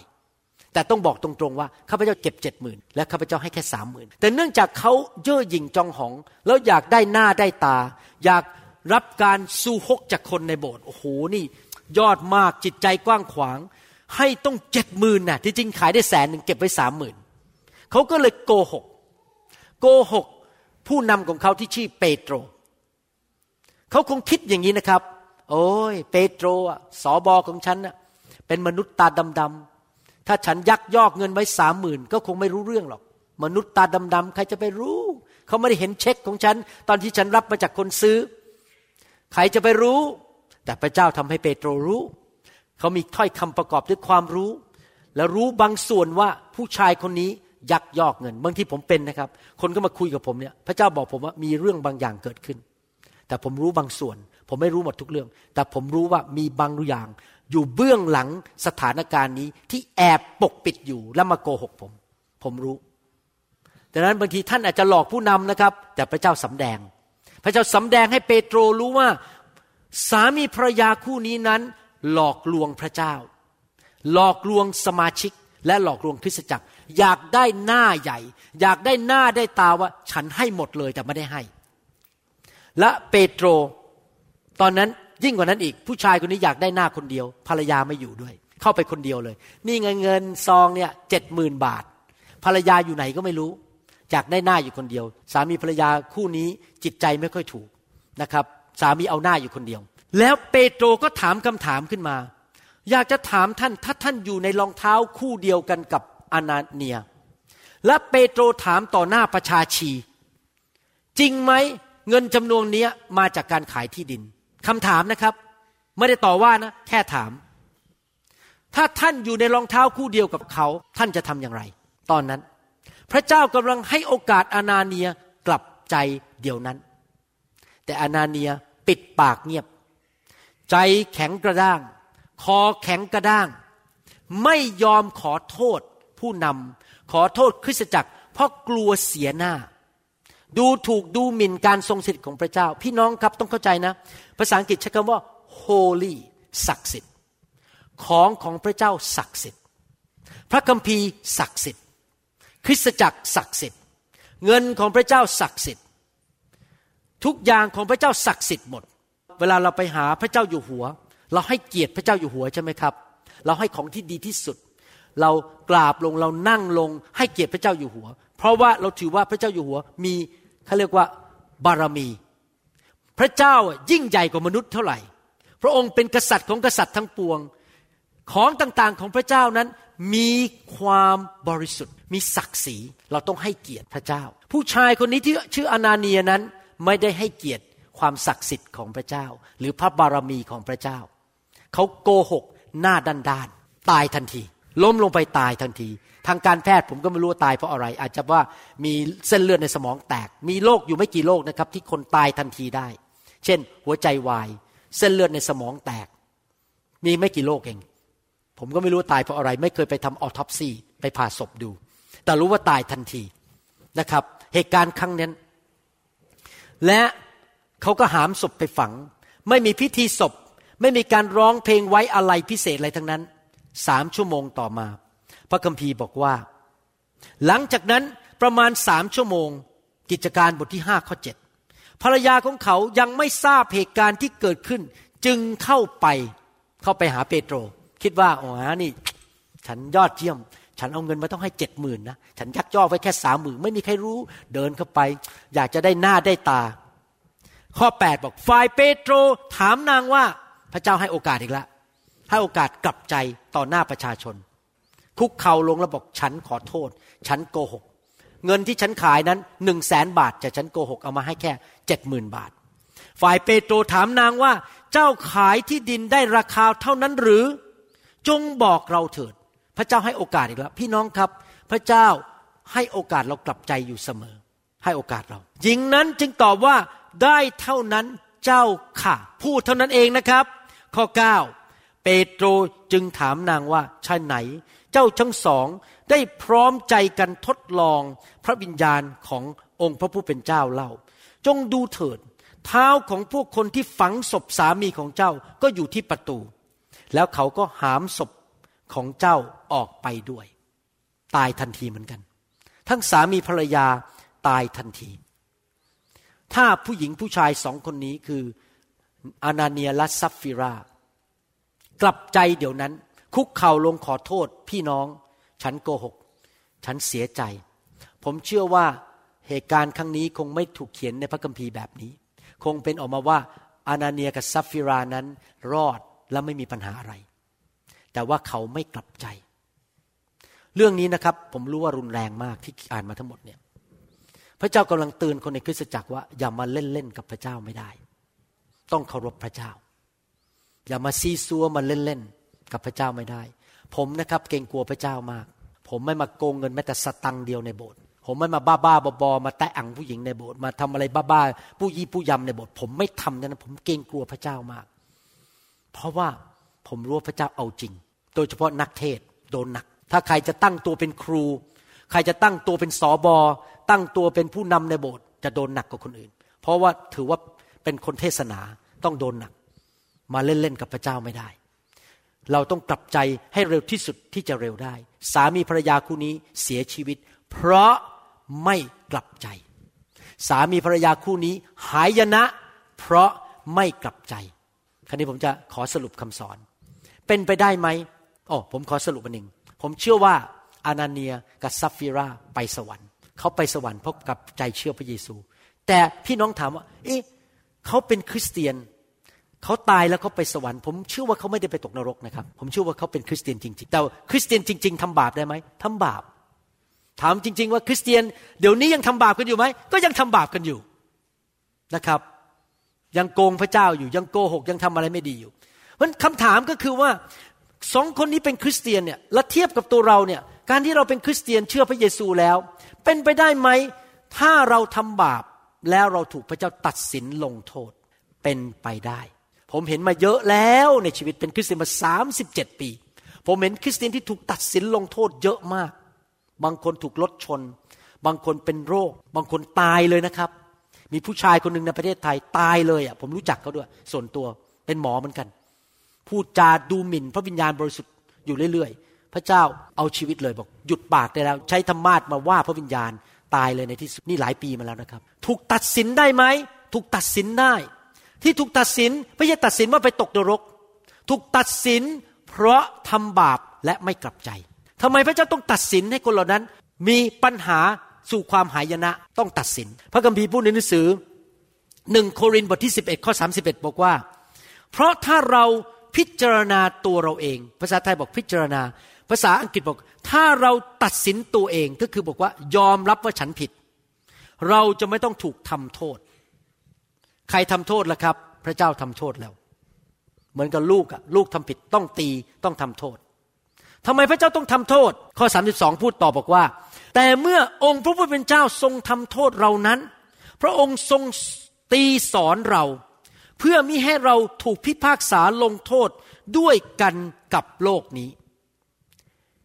แต่ต้องบอกตรงๆว่าข้าพเจ้าเก็บเจ็ดหมื่นและข้าพเจ้าให้แค่สามหมื่นแต่เนื่องจากเขาเย่อหยิ่งจองหอง แล้วอยากได้หน้าได้ตา อยากรับการสู้ฮกจากคนในโบสถ์โอ้โหนี่ ยอดมากจิตใจกว้างขวาง ให้ต้องเจ็ดหมื่นน่ะที่จริงขายได้แสนหนึ่งเก็บไว้สามหมื่นเขาก็เลยโกหก โกหกผู้นำของเขาที่ชื่อเปโตรเขาคงคิดอย่างนี้นะครับ โอ้ยเปโตรอะสอบอของฉันน่ะเป็นมนุษย์ตาดำถ้าฉันยักยอกเงินไว้สามหมื่นก็คงไม่รู้เรื่องหรอก มนุษย์ตาดำๆใครจะไปรู้ เขาไม่ได้เห็นเช็คของฉัน ตอนที่ฉันรับมาจากคนซื้อ ใครจะไปรู้ แต่พระเจ้าทำให้เปโตรรู้ เขามีถ้อยคำประกอบด้วยความรู้ แล้วรู้บางส่วนว่าผู้ชายคนนี้ยักยอกเงินบางที่ผมเป็นนะครับ คนก็มาคุยกับผมเนี่ย พระเจ้าบอกผมว่ามีเรื่องบางอย่างเกิดขึ้น แต่ผมรู้บางส่วน ผมไม่รู้หมดทุกเรื่อง แต่ผมรู้ว่ามีบางอย่าง อยู่เบื้องหลังสถานการณ์นี้ที่แอบปกปิดอยู่แล้วมาโกหกผม ผมรู้ดังนั้นบางทีท่านอาจจะหลอกผู้นำนะครับ แต่พระเจ้าสำแดง พระเจ้าสำแดงให้เปโตรรู้ว่า สามีภรรยาคู่นี้นั้น หลอกลวงพระเจ้า หลอกลวงสมาชิก และหลอกลวงคริสตจักร อยากได้หน้าใหญ่ อยากได้หน้าได้ตาว่า ฉันให้หมดเลยแต่ไม่ได้ให้ และเปโตร ตอนนั้นยิ่งกว่านั้นอีกผู้ชายคนนี้อยากได้หน้าคนเดียว ภรรยาไม่อยู่ด้วย เข้าไปคนเดียวเลย นี่เงินเงินซองเนี่ยเจ็ดหมื่นบาท ภรรยาอยู่ไหนก็ไม่รู้อยากได้หน้าอยู่คนเดียว สามีภรรยาคู่นี้จิตใจไม่ค่อยถูกนะครับ สามีเอาหน้าอยู่คนเดียว แล้วเปโตรก็ถามคำถามขึ้นมา อยากจะถามท่านถ้าท่านอยู่ในรองเท้าคู่เดียวกันกับอานาเนีย และเปโตรถามต่อหน้าประชาชี จริงไหมเงินจำนวนนี้มาจากการขายที่ดิน คำถามนะครับ ไม่ได้ต่อว่านะ แค่ถาม ถ้าท่านอยู่ในรองเท้าคู่เดียวกับเขา ท่านจะทำอย่างไร ตอนนั้น พระเจ้ากำลังให้โอกาสอานาเนียกลับใจเดียวนั้น แต่อานาเนียปิดปากเงียบ ใจแข็งกระด้าง คอแข็งกระด้าง ไม่ยอมขอโทษผู้นำขอโทษคริสตจักร เพราะกลัวเสียหน้าดูถูกดูหมิ่นการทรงสิทธิ์ของพระเจ้า พี่น้องครับต้องเข้าใจนะ ภาษาอังกฤษใช้คำว่า holy ศักดิ์สิทธิ์ ของของพระเจ้าศักดิ์สิทธิ์ พระคัมภีร์ศักดิ์สิทธิ์ คริสตจักรศักดิ์สิทธิ์ เงินของพระเจ้าศักดิ์สิทธิ์ ทุกอย่างของพระเจ้าศักดิ์สิทธิ์หมด เวลาเราไปหาพระเจ้าอยู่หัว เราให้เกียรติพระเจ้าอยู่หัวใช่ไหมครับ เราให้ของที่ดีที่สุด เรากราบลงเรานั่งลง ให้เกียรติพระเจ้าอยู่หัว เพราะว่าเราถือว่าพระเจ้าอยู่หัวมีเขาเรียกว่าบารมี ระเจ้ายิ่งใหญ่กว่ามนุษย์เท่าไหร่ พระองค์เป็นกษัตริย์ของกษัตริย์ทั้งปวง ของต่างๆของพระเจ้านั้นมีความบริสุทธิ์ มีศักดิ์ศรีเราต้องให้เกียรติพระเจ้า ผู้ชายคนนี้ที่ชื่ออนาเนียนั้นไม่ได้ให้เกียรติความศักดิ์สิทธิ์ของพระเจ้า หรือพระบารมีของพระเจ้า เขาโกหกหน้าด้านด้านตายทันที ล้มลงไปตายทันที ทางการแพทย์ผมก็ไม่รู้ว่าตายเพราะอะไร อาจจะว่ามีเส้นเลือดในสมองแตก มีโรคอยู่ไม่กี่โรคนะครับ ที่คนตายทันทีได้ เช่น หัวใจวาย เส้นเลือดในสมองแตก มีไม่กี่โรคเอง ผมก็ไม่รู้ตายเพราะอะไร ไม่เคยไปทำออทอปซีไปผ่าศพดู แต่รู้ว่าตายทันทีนะครับ เหตุการณ์ครั้งนั้น และเขาก็หามศพไปฝัง ไม่มีพิธีศพ ไม่มีการร้องเพลงไว้อะไรพิเศษอะไรทั้งนั้นสามชั่วโมงต่อมา พระคัมภีร์บอกว่า หลังจากนั้นประมาณสามชั่วโมง กิจการบทที่ห้าข้อเจ็ด ภรรยาของเขายังไม่ทราบเหตุการณ์ที่เกิดขึ้น จึงเข้าไปเข้าไปหาเปโตร คิดว่าอ๋อนี่ ฉันยอดเยี่ยม ฉันเอาเงินมาต้องให้เจ็ดหมื่นนะฉันยักยอกไว้แค่สามหมื่นไม่มีใครรู้ เดินเข้าไป อยากจะได้หน้าได้ตา ข้อ8บอกฝ่ายเปโตรถามนางว่าพระเจ้าให้โอกาสอีกแล้วให้โอกาสกลับใจต่อหน้าประชาชน คุกเข่าลงแล้วบอกฉันขอโทษ ฉันโกหก เงินที่ฉันขายนั้นหนึ่งแสนบาทแต่ฉันโกหกเอามาให้แค่เจ็ดหมื่นบาท ฝ่ายเปโตรถามนางว่า เจ้าขายที่ดินได้ราคาเท่านั้นหรือ จงบอกเราเถิด พระเจ้าให้โอกาสอีกแล้ว พี่น้องครับ พระเจ้าให้โอกาสเรากลับใจอยู่เสมอ ให้โอกาสเราหญิงนั้นจึงตอบว่าได้เท่านั้นเจ้าค่ะ พูดเท่านั้นเองนะครับ ข้อ 9 เปโตรจึงถามนางว่าช่ไหน เจ้าทั้งสอง ได้พร้อมใจกันทดลองพระวิญญาณขององค์พระผู้เป็นเจ้าเล่า จงดูเถิด เท้าของพวกคนที่ฝังศพสามีของเจ้าก็อยู่ที่ประตู แล้วเขาก็หามศพของเจ้าออกไปด้วย ตายทันทีเหมือนกัน ทั้งสามีภรรยาตายทันที ถ้าผู้หญิงผู้ชายสองคนนี้คืออานาเนียและซัฟฟิรากลับใจเดี๋ยวนั้น คุกเข่าลงขอโทษพี่น้อง ฉันโกหก ฉันเสียใจ ผมเชื่อว่าเหตุการณ์ครั้งนี้คงไม่ถูกเขียนในพระคัมภีร์แบบนี้ คงเป็นออกมาว่าอานาเนียกับซัฟฟิรานั้นรอดและไม่มีปัญหาอะไร แต่ว่าเขาไม่กลับใจ เรื่องนี้นะครับ ผมรู้ว่ารุนแรงมากที่อ่านมาทั้งหมดเนี่ย พระเจ้ากำลังเตือนคนในคริสตจักรว่าอย่ามาเล่นเล่นกับพระเจ้าไม่ได้ ต้องเคารพพระเจ้า อย่ามาซีซัวมาเล่นเล่นกับพระเจ้าไม่ได้ ผมนะครับเกรงกลัวพระเจ้ามาก ผมไม่มาโกงเงินแม้แต่สตังค์เดียวในโบสถ์ผมไม่มาบ้าบ้าๆบอๆมาแตะอังผู้หญิงในโบสถ์มาทำอะไรบ้าๆผู้ยี่ผู้ยำในโบสถ์ผมไม่ทำนั้นผมเกรงกลัวพระเจ้ามาก เพราะว่าผมรู้ว่าพระเจ้าเอาจริง โดยเฉพาะนักเทศโดนหนัก ถ้าใครจะตั้งตัวเป็นครู ใครจะตั้งตัวเป็นสอบอตั้งตัวเป็นผู้นำในโบสถ์จะโดนหนักกว่าคนอื่น เพราะว่าถือว่าเป็นคนเทศนาต้องโดนหนัก มาเล่นๆกับพระเจ้าไม่ได้ เราต้องกลับใจให้เร็วที่สุดที่จะเร็วได้ สามีภรรยาคู่นี้เสียชีวิต เพราะไม่กลับใจ สามีภรรยาคู่นี้ หายนะ เพราะไม่กลับใจ คราวนี้ผมจะขอสรุปคำสอน เป็นไปได้ไหมโอ๋อผมขอสรุปอันหนึ่ง ผมเชื่อว่าอานาเนียกับซัฟฟิราไปสวรรค์ เขาไปสวรรค์เพราะกับใจเชื่อพระเยซู แต่พี่น้องถามว่า เอ๊ะเขาเป็นคริสเตียน เขาตายแล้วเขาไปสวรรค์ผมเชื่อว่าเขาไม่ได้ไปตกนรกนะครับ ผมเชื่อว่าเขาเป็นคริสเตียนจริง ๆ แต่คริสเตียนจริง ๆทำบาปได้ไหมทำบาป ถามจริง ๆ ว่าคริสเตียนเดี๋ยวนี้ยังทำบาปกันอยู่ไหมก็ยังทำบาปกันอยู่นะครับ ยังโกงพระเจ้าอยู่ยังโกหกยังทำอะไรไม่ดีอยู่เพราะคำถามก็คือว่าสองคนนี้เป็นคริสเตียนเนี่ยและเทียบกับตัวเราเนี่ยการที่เราเป็นคริสเตียนเชื่อพระเยซูแล้ว เป็นไปได้ไหมถ้าเราทำบาปแล้วเราถูกพระเจ้าตัดสินลงโทษเป็นไปได้ ผมเห็นมาเยอะแล้วในชีวิตเป็นคริสเตียนมาสามสิบเจ็ดปี ผมเห็นคริสเตียนที่ถูกตัดสินลงโทษเยอะมาก บางคนถูกรถชน บางคนเป็นโรค บางคนตายเลยนะครับ มีผู้ชายคนหนึ่งในประเทศไทยตายเลยอะผมรู้จักเขาด้วย ส่วนตัวเป็นหมอเหมือนกัน พูดจาดูหมิ่น พระวิญญาณบริสุทธิ์อยู่เรื่อยๆ พระเจ้าเอาชีวิตเลยบอกหยุดปากได้แล้ว ใช้ธรรมาทมาว่าพระวิญญาณตายเลยในที่สุดนี่หลายปีมาแล้วนะครับ ถูกตัดสินได้ไหมถูกตัดสินได้ ที่ถูกตัดสินไม่ใช่ตัดสินว่าไปตกนรก ถูกตัดสิน เพราะทำบาปและไม่กลับใจทำไมพระเจ้าต้องตัดสินให้คนเหล่านั้น มีปัญหาสู่ความหายนะต้องตัดสิน พระคัมภีร์พูดในหนังสือหนึ่งโครินธ์บทที่ 11ข้อ31 บอกว่า เพราะถ้าเราพิจารณาตัวเราเอง ภาษาไทยบอกพิจารณา ภาษาอังกฤษบอก ถ้าเราตัดสินตัวเองก็คือบอกว่ายอมรับว่าฉันผิด เราจะไม่ต้องถูกทำโทษ ใครทำโทษล่ะครับ พระเจ้าทำโทษแล้ว เหมือนกับลูกอะลูกทำผิดต้องตีต้องทำโทษทำไมพระเจ้าต้องทำโทษ ข้อ 32 พูดต่อบอกว่า แต่เมื่อองค์พระผู้เป็นเจ้าทรงทำโทษเรานั้น พระองค์ทรงตีสอนเรา เพื่อมิให้เราถูกพิพากษาลงโทษด้วยกันกับโลกนี้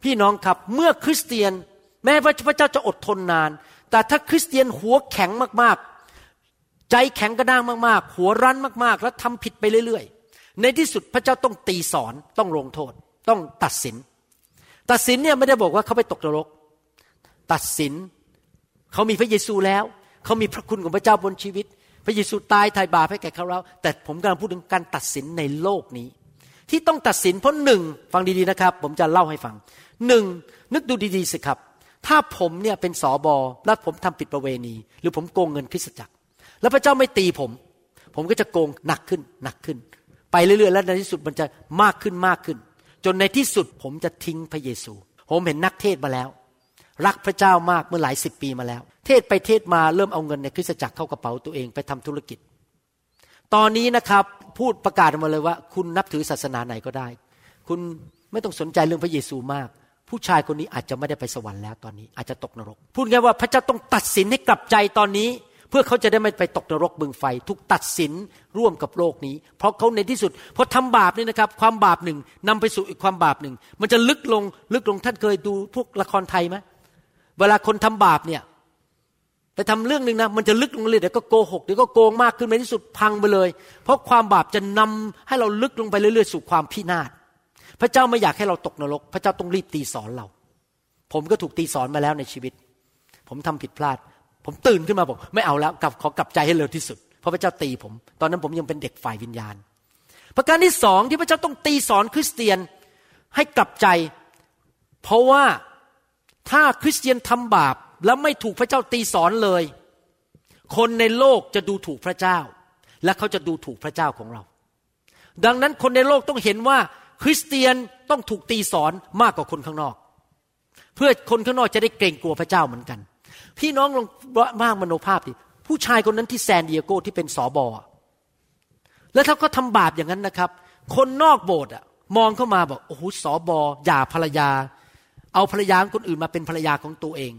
พี่น้องครับเมื่อคริสเตียนแม้ว่าพระเจ้าจะอดทนนาน แต่ถ้าคริสเตียนหัวแข็งมากๆ ใจแข็งกระด้างมากๆ หัวรั้นมากๆ แล้วทำผิดไปเรื่อยๆ ในที่สุดพระเจ้าต้องตีสอนต้องลงโทษ ต้องตัดสิน ตัดสินเนี่ยไม่ได้บอกว่าเขาไปตกนรก ตัดสินเขามีพระเยซูแล้ว เขามีพระคุณของพระเจ้าบนชีวิต พระเยซูตายไถ่บาปให้แก่เขาแล้วแต่ผมกำลังพูดถึงการตัดสินในโลกนี้ ที่ต้องตัดสินเพราะหนึ่งฟังดีๆนะครับ ผมจะเล่าให้ฟังหนึ่งนึกดูดีๆสิครับ ถ้าผมเนี่ยเป็นสอบอแล้วผมทำผิดประเวณี หรือผมโกงเงินคริสตจักร แล้วพระเจ้าไม่ตีผม ผมก็จะโกงหนักขึ้นหนักขึ้น ไปเรื่อยๆ แล้วในที่สุดมันจะมากขึ้นมากขึ้น จนในที่สุดผมจะทิ้งพระเยซู ผมเห็นนักเทศมาแล้ว รักพระเจ้ามากเมื่อหลายสิบปีมาแล้ว เทศไปเทศมาเริ่มเอาเงินในคริสตจักรเข้ากระเป๋าตัวเองไปทำธุรกิจ ตอนนี้นะครับพูดประกาศมาเลยว่า คุณนับถือศาสนาไหนก็ได้ คุณไม่ต้องสนใจเรื่องพระเยซูมากผู้ชายคนนี้อาจจะไม่ได้ไปสวรรค์แล้วตอนนี้อาจจะตกนรก พูดง่ายว่าพระเจ้าต้องตัดสินให้กลับใจตอนนี้ เพื่อเขาจะได้ไม่ไปตกนรกบึงไฟ ถูกตัดสินร่วมกับโลกนี้ เพราะเขาในที่สุดพอทำบาปนี่นะครับ ความบาปหนึ่งนำไปสู่อีกความบาปหนึ่ง มันจะลึกลงลึกลงท่านเคยดูพวกละครไทยไหมเวลาคนทำบาปเนี่ยไปทำเรื่องหนึ่งนะมันจะลึกลงเลยเดี๋ยวก็โกหกเดี๋ยวก็โกงมากขึ้นในที่สุดพังไปเลย เพราะความบาปจะนำให้เราลึกลงไปเรื่อยๆสู่ความพินาศพระเจ้าไม่อยากให้เราตกนรก พระเจ้าต้องรีบตีสอนเรา ผมก็ถูกตีสอนมาแล้วในชีวิต ผมทำผิดพลาด ผมตื่นขึ้นมาบอกไม่เอาแล้วกลับขอกลับใจให้เร็วที่สุด เพราะพระเจ้าตีผม ตอนนั้นผมยังเป็นเด็กฝ่ายวิญญาณ ประการที่สองที่พระเจ้าต้องตีสอนคริสเตียนให้กลับใจ เพราะว่าถ้าคริสเตียนทำบาปแล้วไม่ถูกพระเจ้าตีสอนเลย คนในโลกจะดูถูกพระเจ้า และเขาจะดูถูกพระเจ้าของเรา ดังนั้นคนในโลกต้องเห็นว่าคริสเตียนต้องถูกตีสอนมากกว่าคนข้างนอก เพื่อคนข้างนอกจะได้เกรงกลัวพระเจ้าเหมือนกัน พี่น้องลองมากมโนภาพดิผู้ชายคนนั้นที่แซนดิเอโกที่เป็นสอบอแล้วถ้าก็ทำบาปอย่างนั้นนะครับ คนนอกโบสถ์อะมองเข้ามาบอกโอ้โหสอบอหย่าภรรยา เอาภรรยาคนอื่นมาเป็นภรรยาของตัวเอง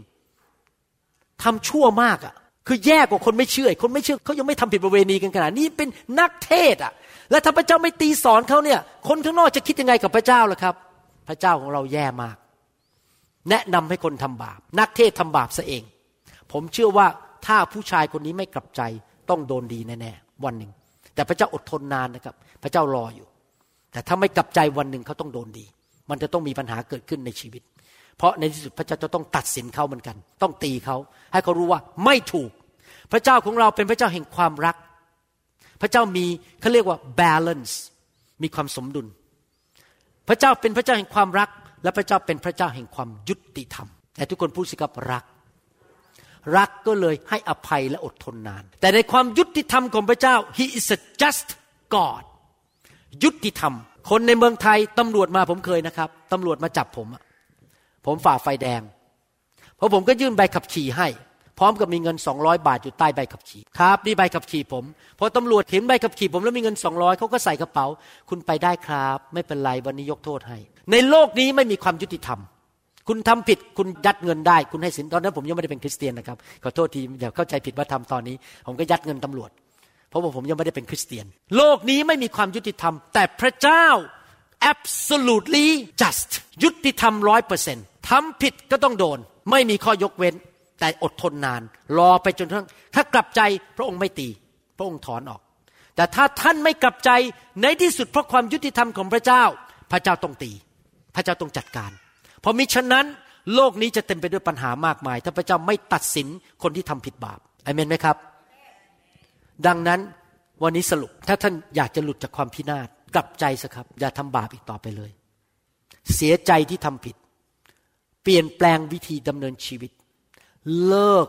ทำชั่วมากอะคือแย่กว่าคนไม่เชื่อ คนไม่เชื่อเขายังไม่ทำผิดประเวณีกันขนาดนี้เป็นนักเทศอะและถ้าพระเจ้าไม่ตีสอนเขาเนี่ย คนข้างนอกจะคิดยังไงกับพระเจ้าล่ะครับ พระเจ้าของเราแย่มาก แนะนำให้คนทำบาป นักเทศทำบาปซะเอง ผมเชื่อว่าถ้าผู้ชายคนนี้ไม่กลับใจต้องโดนดีแน่ๆวันหนึ่ง แต่พระเจ้าอดทนนานนะครับ พระเจ้ารออยู่ แต่ถ้าไม่กลับใจวันหนึ่งเขาต้องโดนดี มันจะต้องมีปัญหาเกิดขึ้นในชีวิต เพราะในที่สุดพระเจ้าจะต้องตัดสินเขาเหมือนกัน ต้องตีเขา ให้เขารู้ว่าไม่ถูก พระเจ้าของเราเป็นพระเจ้าแห่งความรัก พระเจ้ามีเขาเรียกว่า balance มีความสมดุล พระเจ้าเป็นพระเจ้าแห่งความรัก และพระเจ้าเป็นพระเจ้าแห่งความยุติธรรม แต่ทุกคนพูดสิครับรัก รักก็เลยให้อภัยและอดทนนาน แต่ในความยุติธรรมของพระเจ้า he is a just God ยุติธรรม คนในเมืองไทยตำรวจมาผมเคยนะครับตำรวจมาจับผม ผมฝ่าไฟแดงเพราะผมก็ยื่นใบขับขี่ให้ พร้อมกับมีเงิน 200 บาทอยู่ใต้ใบขับขี่ครับนี่ใบขับขี่ผมพอตำรวจเห็นใบขับขี่ผมแล้วมีเงิน 200เขาก็ใส่กระเป๋า คุณไปได้ครับ ไม่เป็นไรวันนี้ยกโทษให้ ในโลกนี้ไม่มีความยุติธรรม คุณทำผิดคุณยัดเงินได้ คุณให้สินตอนนั้นผมยังไม่ได้เป็นคริสเตียนนะครับขอโทษทีอย่าเข้าใจผิดว่าทำตอนนี้ ผมก็ยัดเงินตำรวจ เพราะว่าผมยังไม่ได้เป็นคริสเตียน โลกนี้ไม่มีความยุติธรรม แต่พระเจ้า absolutely just ยุติธรรมร้อยเปอร์เซ็นต์ทำผิดก็ต้องโดน ไม่มีข้อยกเว้น แต่อดทนนาน รอไปจนทั้งถ้ากลับใจพระองค์ไม่ตี พระองค์ถอนออก แต่ถ้าท่านไม่กลับใจในที่สุดเพราะความยุติธรรมของพระเจ้า พระเจ้าต้องตี พระเจ้าต้องจัดการ เพราะมิฉะนั้นโลกนี้จะเต็มไปด้วยปัญหามากมาย ถ้าพระเจ้าไม่ตัดสินคนที่ทำผิดบาปอเมนไหมครับ ดังนั้นวันนี้สรุปถ้าท่านอยากจะหลุดจากความพินาศกลับใจสักครับ อย่าทำบาปอีกต่อไปเลย เสียใจที่ทำผิด เปลี่ยนแปลงวิธีดำเนินชีวิต เลิก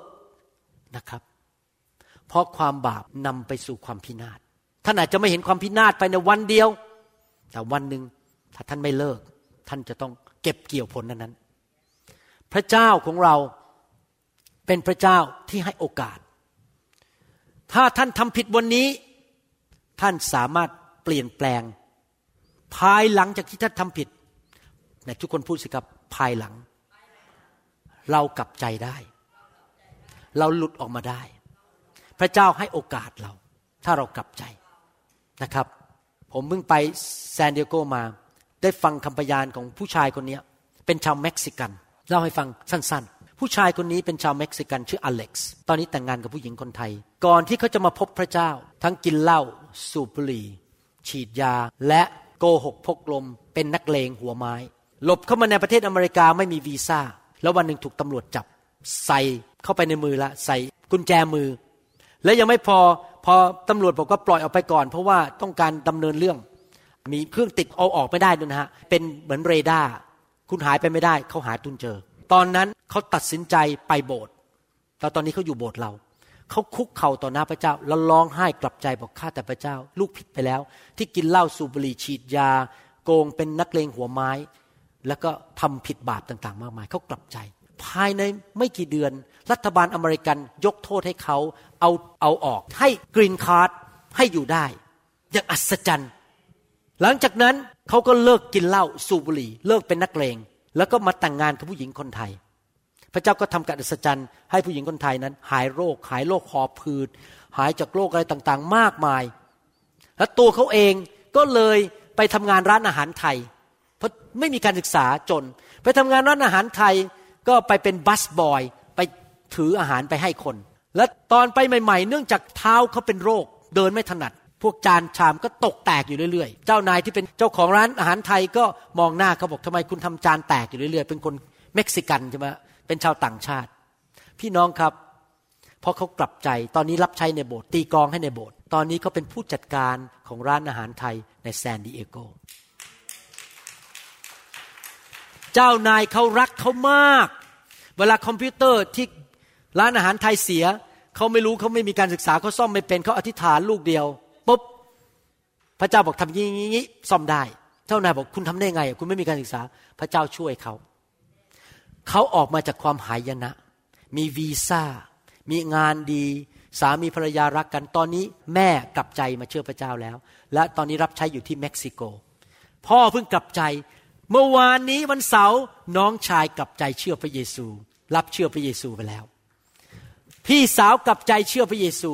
นะครับ เพราะความบาปนำไปสู่ความพินาศท่านอาจจะไม่เห็นความพินาศไปในวันเดียว แต่วันหนึ่งถ้าท่านไม่เลิก ท่านจะต้องเก็บเกี่ยวผลนั้นนั้นพระเจ้าของเราเป็นพระเจ้าที่ให้โอกาส ถ้าท่านทำผิดวันนี้ ท่านสามารถเปลี่ยนแปลง ภายหลังจากที่ท่านทำผิดนทุกคนพูดสิครับภายหลัง เรากลับใจได้ เราหลุดออกมาได้ พระเจ้าให้โอกาสเรา ถ้าเรากลับใจนะครับ ผมเพิ่งไปแซนดิเอโกมา ได้ฟังคำพยานของผู้ชายคนนี้เป็นชาวเม็กซิกันเล่าให้ฟังสั้นๆ ผู้ชายคนนี้เป็นชาวเม็กซิกันชื่ออเล็กซ์ตอนนี้แต่งงานกับผู้หญิงคนไทย ก่อนที่เขาจะมาพบพระเจ้า ทั้งกินเหล้าสูบบุหรี่ฉีดยา และโกหกพกลม เป็นนักเลงหัวไม้ หลบเข้ามาในประเทศอเมริกาไม่มีวีซ่า แล้ววันหนึ่งถูกตำรวจจับ ใส่เข้าไปในมือแล้วใส่กุญแจมือ และยังไม่พอพอตำรวจบอกว่าปล่อยออกไปก่อน เพราะว่าต้องการดำเนินเรื่อง มีเครื่องติดเอาออกไม่ได้ด้วยนะฮะเป็นเหมือนเรดาร์คุณหายไปไม่ได้ เขาหาตุนเจอ ตอนนั้นเขาตัดสินใจไปโบสถ์แล้วตอนนี้เขาอยู่โบสถ์เราเขาคุกเข่าต่อหน้าพระเจ้า แล้วร้องไห้กลับใจบอกข้าแต่พระเจ้า ลูกผิดไปแล้ว ที่กินเหล้าสูบบุหรี่ฉีดยา โกงเป็นนักเลงหัวไม้ แล้วก็ทำผิดบาปต่างๆ มากมายเขากลับใจ ภายในไม่กี่เดือน รัฐบาลอเมริกันยกโทษให้เขาเอาเอาออก ให้ green card ให้อยู่ได้ อย่างอัศจรรย์ หลังจากนั้นเขาก็เลิกกินเหล้าสูบบุหรี่ เลิกเป็นนักเลง แล้วก็มาแต่งงานกับผู้หญิงคนไทย พระเจ้าก็ทำการอัศจรรย์ให้ผู้หญิงคนไทยนั้น หายโรค หายโรคหอบหืดหายจากโรคอะไรต่างๆ มากมาย และตัวเขาเองก็เลยไปทำงานร้านอาหารไทย เพราะไม่มีการศึกษาจน ไปทำงานร้านอาหารไทยก็ไปเป็นบัสบอยไปถืออาหารไปให้คน และตอนไปใหม่ ๆ เนื่องจากเท้าเขาเป็นโรคเดินไม่ถนัด พวกจานชามก็ตกแตกอยู่เรื่อยๆ เจ้านายที่เป็นเจ้าของร้านอาหารไทยก็มองหน้าเขาบอกทำไมคุณทำจานแตกอยู่เรื่อยๆ เป็นคนเม็กซิกันใช่ไหมเป็นชาวต่างชาติ พี่น้องครับพอเขากลับใจตอนนี้รับใช้ในโบสถ์ตีกองให้ในโบสถ์ตอนนี้เขาเป็นผู้จัดการของร้านอาหารไทยในแซนดิเอโกเจ้านายเขารักเขามาก เวลาคอมพิวเตอร์ที่ร้านอาหารไทยเสีย เขาไม่รู้เขาไม่มีการศึกษาเขาซ่อมไม่เป็นเขาอธิษฐานลูกเดียว พระเจ้าบอกทำอย่างนี้ซ่อมได้ เจ้านายบอกคุณทำได้ไง คุณไม่มีการศึกษา พระเจ้าช่วยเขา เขาออกมาจากความหายนะ มีวีซ่า มีงานดี สามีภรรยารักกัน ตอนนี้แม่กลับใจมาเชื่อพระเจ้าแล้ว และตอนนี้รับใช้อยู่ที่เม็กซิโก พ่อเพิ่งกลับใจ เมื่อวานนี้วันเสาร์น้องชายกลับใจเชื่อพระเยซู รับเชื่อพระเยซูไปแล้ว พี่สาวกลับใจเชื่อพระเยซู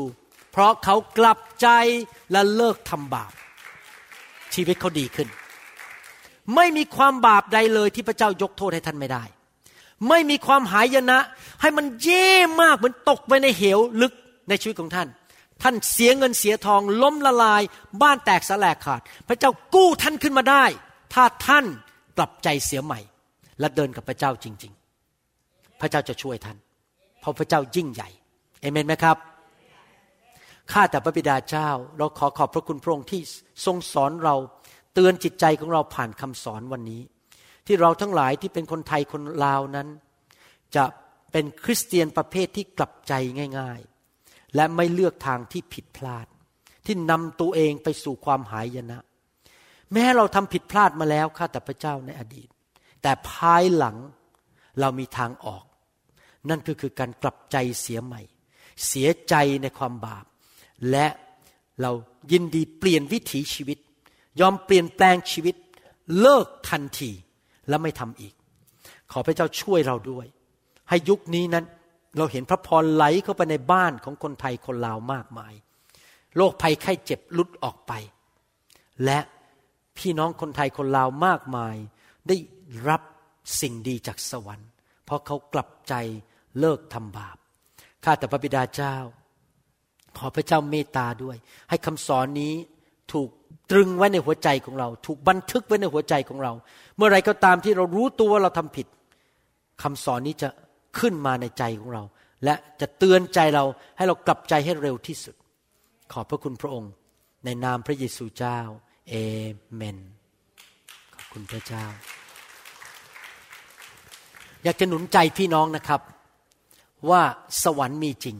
เพราะเขากลับใจและเลิกทำบาป ชีวิตเขาดีขึ้น ไม่มีความบาปใดเลยที่พระเจ้ายกโทษให้ท่านไม่ได้ ไม่มีความหายนะ ให้มันเย่มากเหมือนตกไปในเหวลึกในชีวิตของท่าน ท่านเสียเงินเสียทองล้มละลาย บ้านแตกสลายขาด พระเจ้ากู้ท่านขึ้นมาได้ ถ้าท่านกลับใจเสียใหม่ และเดินกับพระเจ้าจริง ๆ พระเจ้าจะช่วยท่าน เพราะพระเจ้ายิ่งใหญ่เอเมนไหมครับ ข้าแต่พระบิดาเจ้า เราขอขอบพระคุณพระองค์ที่ทรงสอนเราเตือนจิตใจของเราผ่านคำสอนวันนี้ ที่เราทั้งหลายที่เป็นคนไทยคนลาวนั้น จะเป็นคริสเตียนประเภทที่กลับใจง่าย ๆ และไม่เลือกทางที่ผิดพลาด ที่นำตัวเองไปสู่ความหายนะ แม้เราทำผิดพลาดมาแล้วข้าแต่พระเจ้าในอดีต แต่ภายหลังเรามีทางออก นั่นก็คือการกลับใจเสียใหม่ เสียใจในความบาป และเรายินดีเปลี่ยนวิถีชีวิต ยอมเปลี่ยนแปลงชีวิต เลิกทันทีและไม่ทำอีก ขอพระเจ้าช่วยเราด้วย ให้ยุคนี้นั้น เราเห็นพระพรไหลเข้าไปในบ้านของคนไทยคนลาวมากมายโรคภัยไข้เจ็บลุดออกไป และพี่น้องคนไทยคนลาวมากมาย ได้รับสิ่งดีจากสวรรค์ เพราะเขากลับใจเลิกทำบาปข้าแต่พระบิดาเจ้า ขอพระเจ้าเมตตาด้วย ให้คำสอนนี้ถูกตรึงไว้ในหัวใจของเรา ถูกบันทึกไว้ในหัวใจของเรา เมื่อไรก็ตามที่เรารู้ตัวว่าเราทำผิดคำสอนนี้จะขึ้นมาในใจของเรา และจะเตือนใจเราให้เรากลับใจให้เร็วที่สุด ขอบพระคุณพระองค์ ในนามพระเยซูเจ้าเอเมน ขอบคุณพระเจ้า อยากจะหนุนใจพี่น้องนะครับ ว่าสวรรค์มีจริง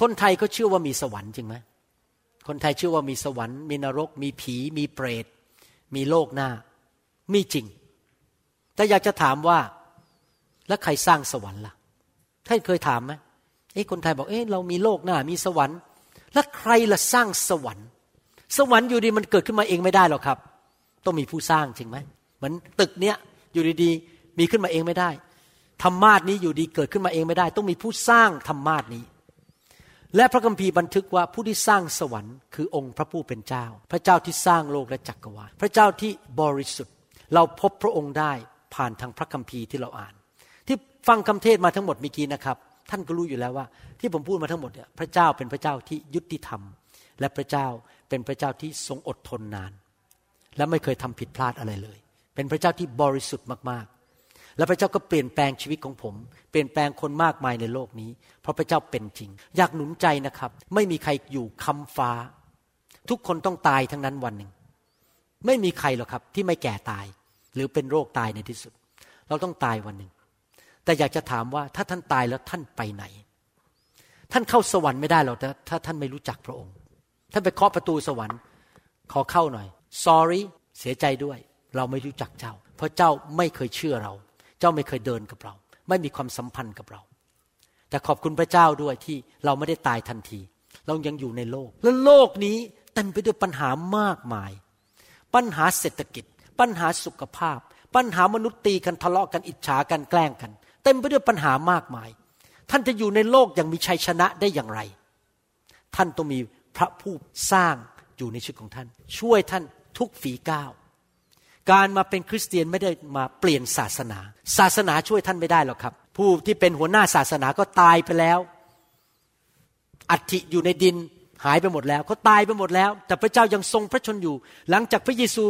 คนไทยก็เชื่อว่ามีสวรรค์จริงไหมคนไทยเชื่อว่ามีสวรรค์ มีนรก มีผี มีเปรต มีโลกหน้า มีจริง แต่อยากจะถามว่า แล้วใครสร้างสวรรค์ล่ะ ท่านเคยถามไหมเอ้คนไทยบอก เอ้เรามีโลกหน้า มีสวรรค์ แล้วใครล่ะสร้างสวรรค์ สวรรค์อยู่ดีมันเกิดขึ้นมาเองไม่ได้หรอกครับ ต้องมีผู้สร้างจริงไหม เหมือนตึกเนี้ยอยู่ดีๆมีขึ้นมาเองไม่ได้ ธรรมาสนี้อยู่ดีเกิดขึ้นมาเองไม่ได้ ต้องมีผู้สร้างธรรมาสนี้ และพระคัมภีร์บันทึกว่าผู้ที่สร้างสวรรค์คือองค์พระผู้เป็นเจ้า พระเจ้าที่สร้างโลกและจักรวาล พระเจ้าที่บริสุทธิ์ เราพบพระองค์ได้ผ่านทางพระคัมภีร์ที่เราอ่าน ที่ฟังคำเทศมาทั้งหมดเมื่อกี้นะครับ ท่านก็รู้อยู่แล้วว่า ที่ผมพูดมาทั้งหมดเนี่ยพระเจ้าเป็นพระเจ้าที่ยุติธรรม และพระเจ้าเป็นพระเจ้าที่ทรงอดทนนาน และไม่เคยทำผิดพลาดอะไรเลย เป็นพระเจ้าที่บริสุทธิ์มากๆ และพระเจ้าก็เปลี่ยนแปลงชีวิตของผม เปลี่ยนแปลงคนมากมายในโลกนี้ เพราะพระเจ้าเป็นจริง อยากหนุนใจนะครับ ไม่มีใครอยู่คำฟ้า ทุกคนต้องตายทั้งนั้นวันหนึ่ง ไม่มีใครหรอกครับที่ไม่แก่ตาย หรือเป็นโรคตายในที่สุด เราต้องตายวันหนึ่ง แต่อยากจะถามว่าถ้าท่านตายแล้วท่านไปไหน ท่านเข้าสวรรค์ไม่ได้หรอกถ้าท่านไม่รู้จักพระองค์ ท่านไปเคาะประตูสวรรค์ ขอเข้าหน่อย sorry เสียใจด้วย เราไม่รู้จักเจ้า เพราะเจ้าไม่เคยเชื่อเรา เจ้าไม่เคยเดินกับเรา ไม่มีความสัมพันธ์กับเรา แต่ขอบคุณพระเจ้าด้วยที่เราไม่ได้ตายทันที เรายังอยู่ในโลก และโลกนี้เต็มไปด้วยปัญหามากมาย ปัญหาเศรษฐกิจ ปัญหาสุขภาพ ปัญหามนุษย์ตีกันทะเลาะกันอิจฉากันแกล้งกัน เต็มไปด้วยปัญหามากมาย ท่านจะอยู่ในโลกอย่างมีชัยชนะได้อย่างไร ท่านต้องมีพระผู้สร้างอยู่ในชีวิตของท่าน ช่วยท่านทุกฝีก้าว การมาเป็นคริสเตียนไม่ได้มาเปลี่ยนศาสนา ศาสนาช่วยท่านไม่ได้หรอกครับ ผู้ที่เป็นหัวหน้าศาสนาก็ตายไปแล้ว อัฐิอยู่ในดินหายไปหมดแล้วเขาตายไปหมดแล้ว แต่พระเจ้ายังทรงพระชนอยู่ หลังจากพระเยซู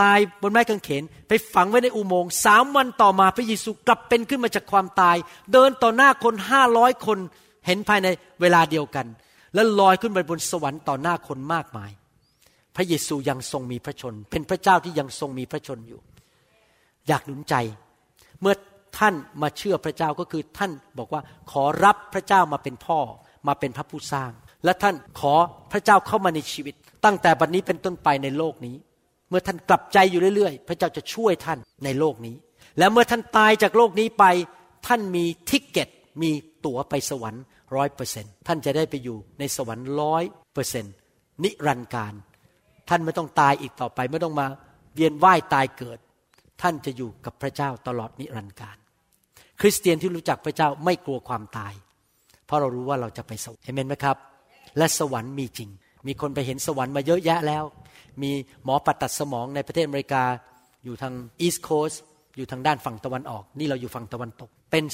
ตายบนไม้กางเขน ไปฝังไว้ในอุโมงค์สามวันต่อมาพระเยซูกลับเป็นขึ้นมาจากความตาย เดินต่อหน้าคนห้าร้อยคนเห็นภายในเวลาเดียวกัน แล้วลอยขึ้นไปบนสวรรค์ต่อหน้าคนมากมาย พระเยซูยังทรงมีพระชน เป็นพระเจ้าที่ยังทรงมีพระชนอยู่ อยากหนุนใจ เมื่อท่านมาเชื่อพระเจ้าก็คือท่านบอกว่าขอรับพระเจ้ามาเป็นพ่อมาเป็นพระผู้สร้าง และท่านขอพระเจ้าเข้ามาในชีวิต ตั้งแต่บัดนนี้เป็นต้นไปในโลกนี้ เมื่อท่านกลับใจอยู่เรื่อยๆ พระเจ้าจะช่วยท่านในโลกนี้ และเมื่อท่านตายจากโลกนี้ไป ท่านมี ticket มีตั๋วไปสวรรค์ร้อยเปอร์เซ็นต์ท่านจะได้ไปอยู่ในสวรรค์ร้อยเปอร์เซ็นต์นิรันดร์กาล ท่านไม่ต้องตายอีกต่อไป ไม่ต้องมาเวียนว่ายตายเกิด ท่านจะอยู่กับพระเจ้าตลอดนิรันดร์กาล คริสเตียนที่รู้จักพระเจ้าไม่กลัวความตาย เพราะเรารู้ว่าเราจะไปสวรรค์เห็นไหมครับ และสวรรค์มีจริง มีคนไปเห็นสวรรค์มาเยอะแยะแล้ว มีหมอปัดตัดสมองในประเทศอเมริกา อยู่ทางอีสต์โคสอยู่ทางด้านฝั่งตะวันออก นี่เราอยู่ฝั่งตะวันตก เป็น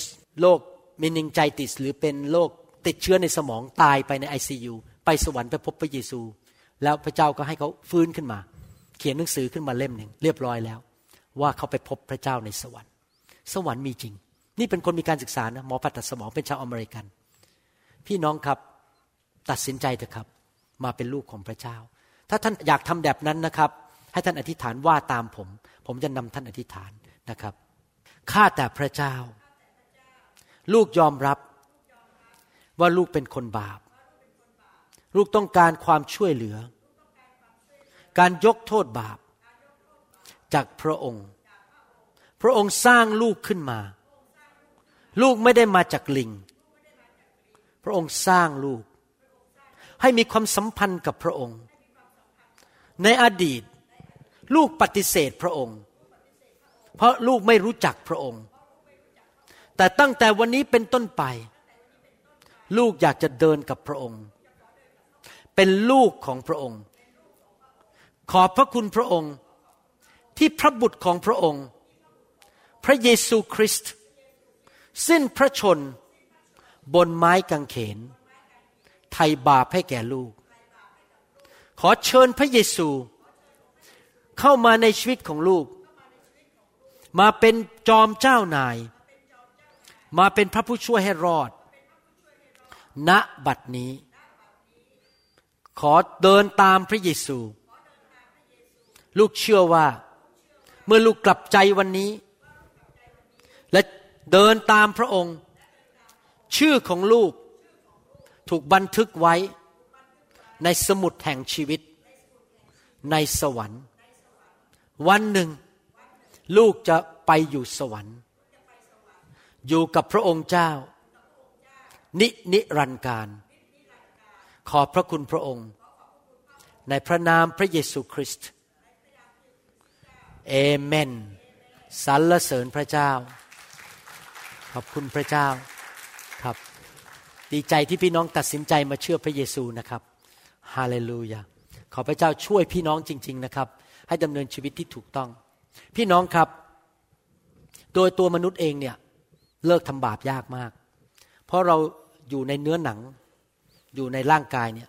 โรคมินิงใจติสหรือเป็นโรคติดเชื้อในสมองตายไปในไอซียูไปสวรรค์ไปพบพระเยซู แล้วพระเจ้าก็ให้เขาฟื้นขึ้นมา เขียนหนังสือขึ้นมาเล่มหนึ่งเรียบร้อยแล้ว ว่าเขาไปพบพระเจ้าในสวรรค์ สวรรค์มีจริง นี่เป็นคนมีการศึกษานะหมอผ่าตัดสมองเป็นชาวอเมริกัน พี่น้องครับตัดสินใจเถอะครับ มาเป็นลูกของพระเจ้า ถ้าท่านอยากทำแบบนั้นนะครับ ให้ท่านอธิษฐานว่าตามผม ผมจะนำท่านอธิษฐานนะครับข้าแต่พระเจ้า ลูกยอมรับว่าลูกเป็นคนบาป ลูกต้องการความช่วยเหลือ การยกโทษบาป จากพระองค์ พระองค์สร้างลูกขึ้นมา ลูกไม่ได้มาจากลิง พระองค์สร้างลูก ให้มีความสัมพันธ์กับพระองค์ ในอดีต ลูกปฏิเสธพระองค์ เพราะลูกไม่รู้จักพระองค์ แต่ตั้งแต่วันนี้เป็นต้นไป ลูกอยากจะเดินกับพระองค์ เป็นลูกของพระองค์ ขอบพระคุณพระองค์ ที่พระบุตรของพระองค์ พระเยซูคริสต์สิ้นพระชนบนไม้กางเขนไทยบาปให้แก่ลูก ขอเชิญพระเยซู เข้ามาในชีวิตของลูก มาเป็นจอมเจ้านาย มาเป็นพระผู้ช่วยให้รอด ณบัดนี้ ขอเดินตามพระเยซู ลูกเชื่อว่า เมื่อลูกกลับใจวันนี้ และเดินตามพระองค์ ชื่อของลูกถูกบันทึกไว้ ในสมุดแห่งชีวิต ในสวรรค์ วันหนึ่ง ลูกจะไปอยู่สวรรค์ อยู่กับพระองค์เจ้า นินิรันดร์การ ขอบพระคุณพระองค์ ในพระนามพระเยซูคริสต์ เอเมนสรรเสริญพระเจ้า ขอบคุณพระเจ้าครับ ดีใจที่พี่น้องตัดสินใจมาเชื่อพระเยซูนะครับฮาเลลูยาขอพระเจ้าช่วยพี่น้องจริง ๆนะครับ ให้ดำเนินชีวิตที่ถูกต้อง พี่น้องครับ โดยตัวมนุษย์เองเนี่ยเลิกทำบาปยากมาก เพราะเราอยู่ในเนื้อหนังอยู่ในร่างกายเนี่ย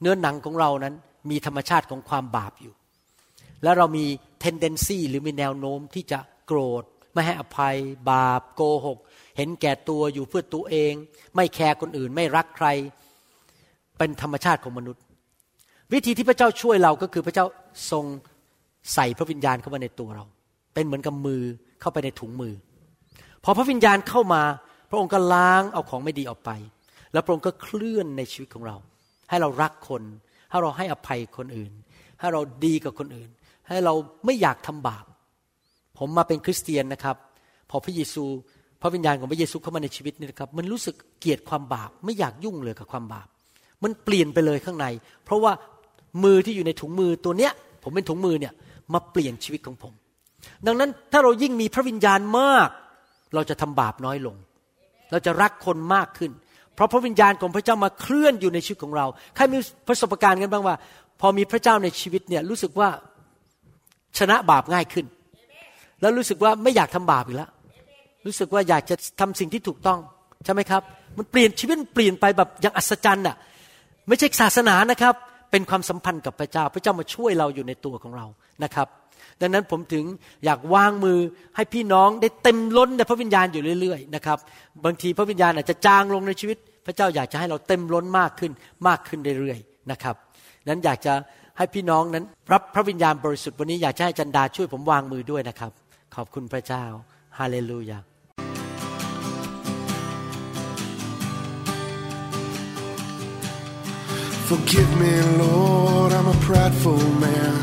เนื้อหนังของเรานั้นมีธรรมชาติของความบาปอยู่ แล้วเรามี tendency หรือมีแนวโน้มที่จะโกรธ ไม่ให้อภัย บาป โกหก เห็นแก่ตัวอยู่เพื่อตัวเอง ไม่แคร์คนอื่นไม่รักใคร เป็นธรรมชาติของมนุษย์ วิธีที่พระเจ้าช่วยเราก็คือพระเจ้าทรงใส่พระวิญญาณเข้ามาในตัวเรา เป็นเหมือนกับมือเข้าไปในถุงมือ พอพระวิญญาณเข้ามา พระองค์ก็ล้างเอาของไม่ดีออกไป แล้วพระองค์ก็เคลื่อนในชีวิตของเรา ให้เรารักคน ให้เราให้อภัยคนอื่น ให้เราดีกับคนอื่น ให้เราไม่อยากทำบาป ผมมาเป็นคริสเตียนนะครับ พอพระเยซูพระวิญญาณของพระเยซูเข้ามาในชีวิตนี่นะครับ มันรู้สึกเกลียดความบาป ไม่อยากยุ่งเลยกับความบาป มันเปลี่ยนไปเลยข้างใน เพราะว่ามือที่อยู่ในถุงมือตัวเนี้ย ผมเป็นถุงมือเนี่ยมาเปลี่ยนชีวิตของผม ดังนั้นถ้าเรายิ่งมีพระวิญญาณมาก เราจะทำบาปน้อยลง เราจะรักคนมากขึ้น เพราะพระวิญญาณของพระเจ้ามาเคลื่อนอยู่ในชีวิตของเรา ใครมีประสบการณ์กันบ้างว่า พอมีพระเจ้าในชีวิตเนี่ยรู้สึกว่า ชนะบาปง่ายขึ้น แล้วรู้สึกว่าไม่อยากทำบาปอีกแล้ว รู้สึกว่าอยากจะทำสิ่งที่ถูกต้องใช่ไหมครับ มันเปลี่ยนชีวิตเปลี่ยนไปแบบอย่างอัศจรรย์อะไม่ใช่ศาสนานะครับ เป็นความสัมพันธ์กับพระเจ้า พระเจ้ามาช่วยเราอยู่ในตัวของเรานะครับ ดังนั้นผมถึงอยากวางมือให้พี่น้องได้เต็มล้นในพระวิญญาณอยู่เรื่อยๆนะครับ บางทีพระวิญญาณอาจจะจางลงในชีวิต พระเจ้าอยากจะให้เราเต็มล้นมากขึ้นมากขึ้นเรื่อยๆนะครับนั้นอยากจะ ให้พี่น้องนั้นรับพระวิญญาณบริสุทธิ์วันนี้อยากจะให้จันดาช่วยผมวางมือด้วยนะครับ ขอบคุณพระเจ้าฮาเลลูยา Forgive me, Lord, I'm a prideful man.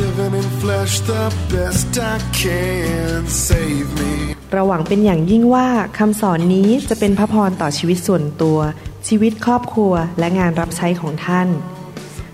Living in flesh the best I can. Save me. เราหวังเป็นอย่างยิ่งว่าคำสอนนี้จะเป็นพระพรต่อชีวิตส่วนตัว ชีวิตครอบครัวและงานรับใช้ของท่าน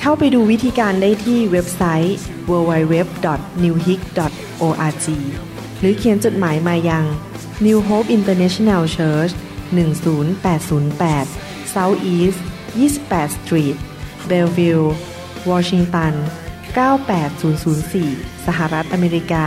เข้าไปดูวิธีการได้ที่เว็บไซต์ www.newhope.org หรือเขียนจดหมายมายัง New Hope International Church 10808 South East 28 Street Bellevue Washington 98004 สหรัฐอเมริกา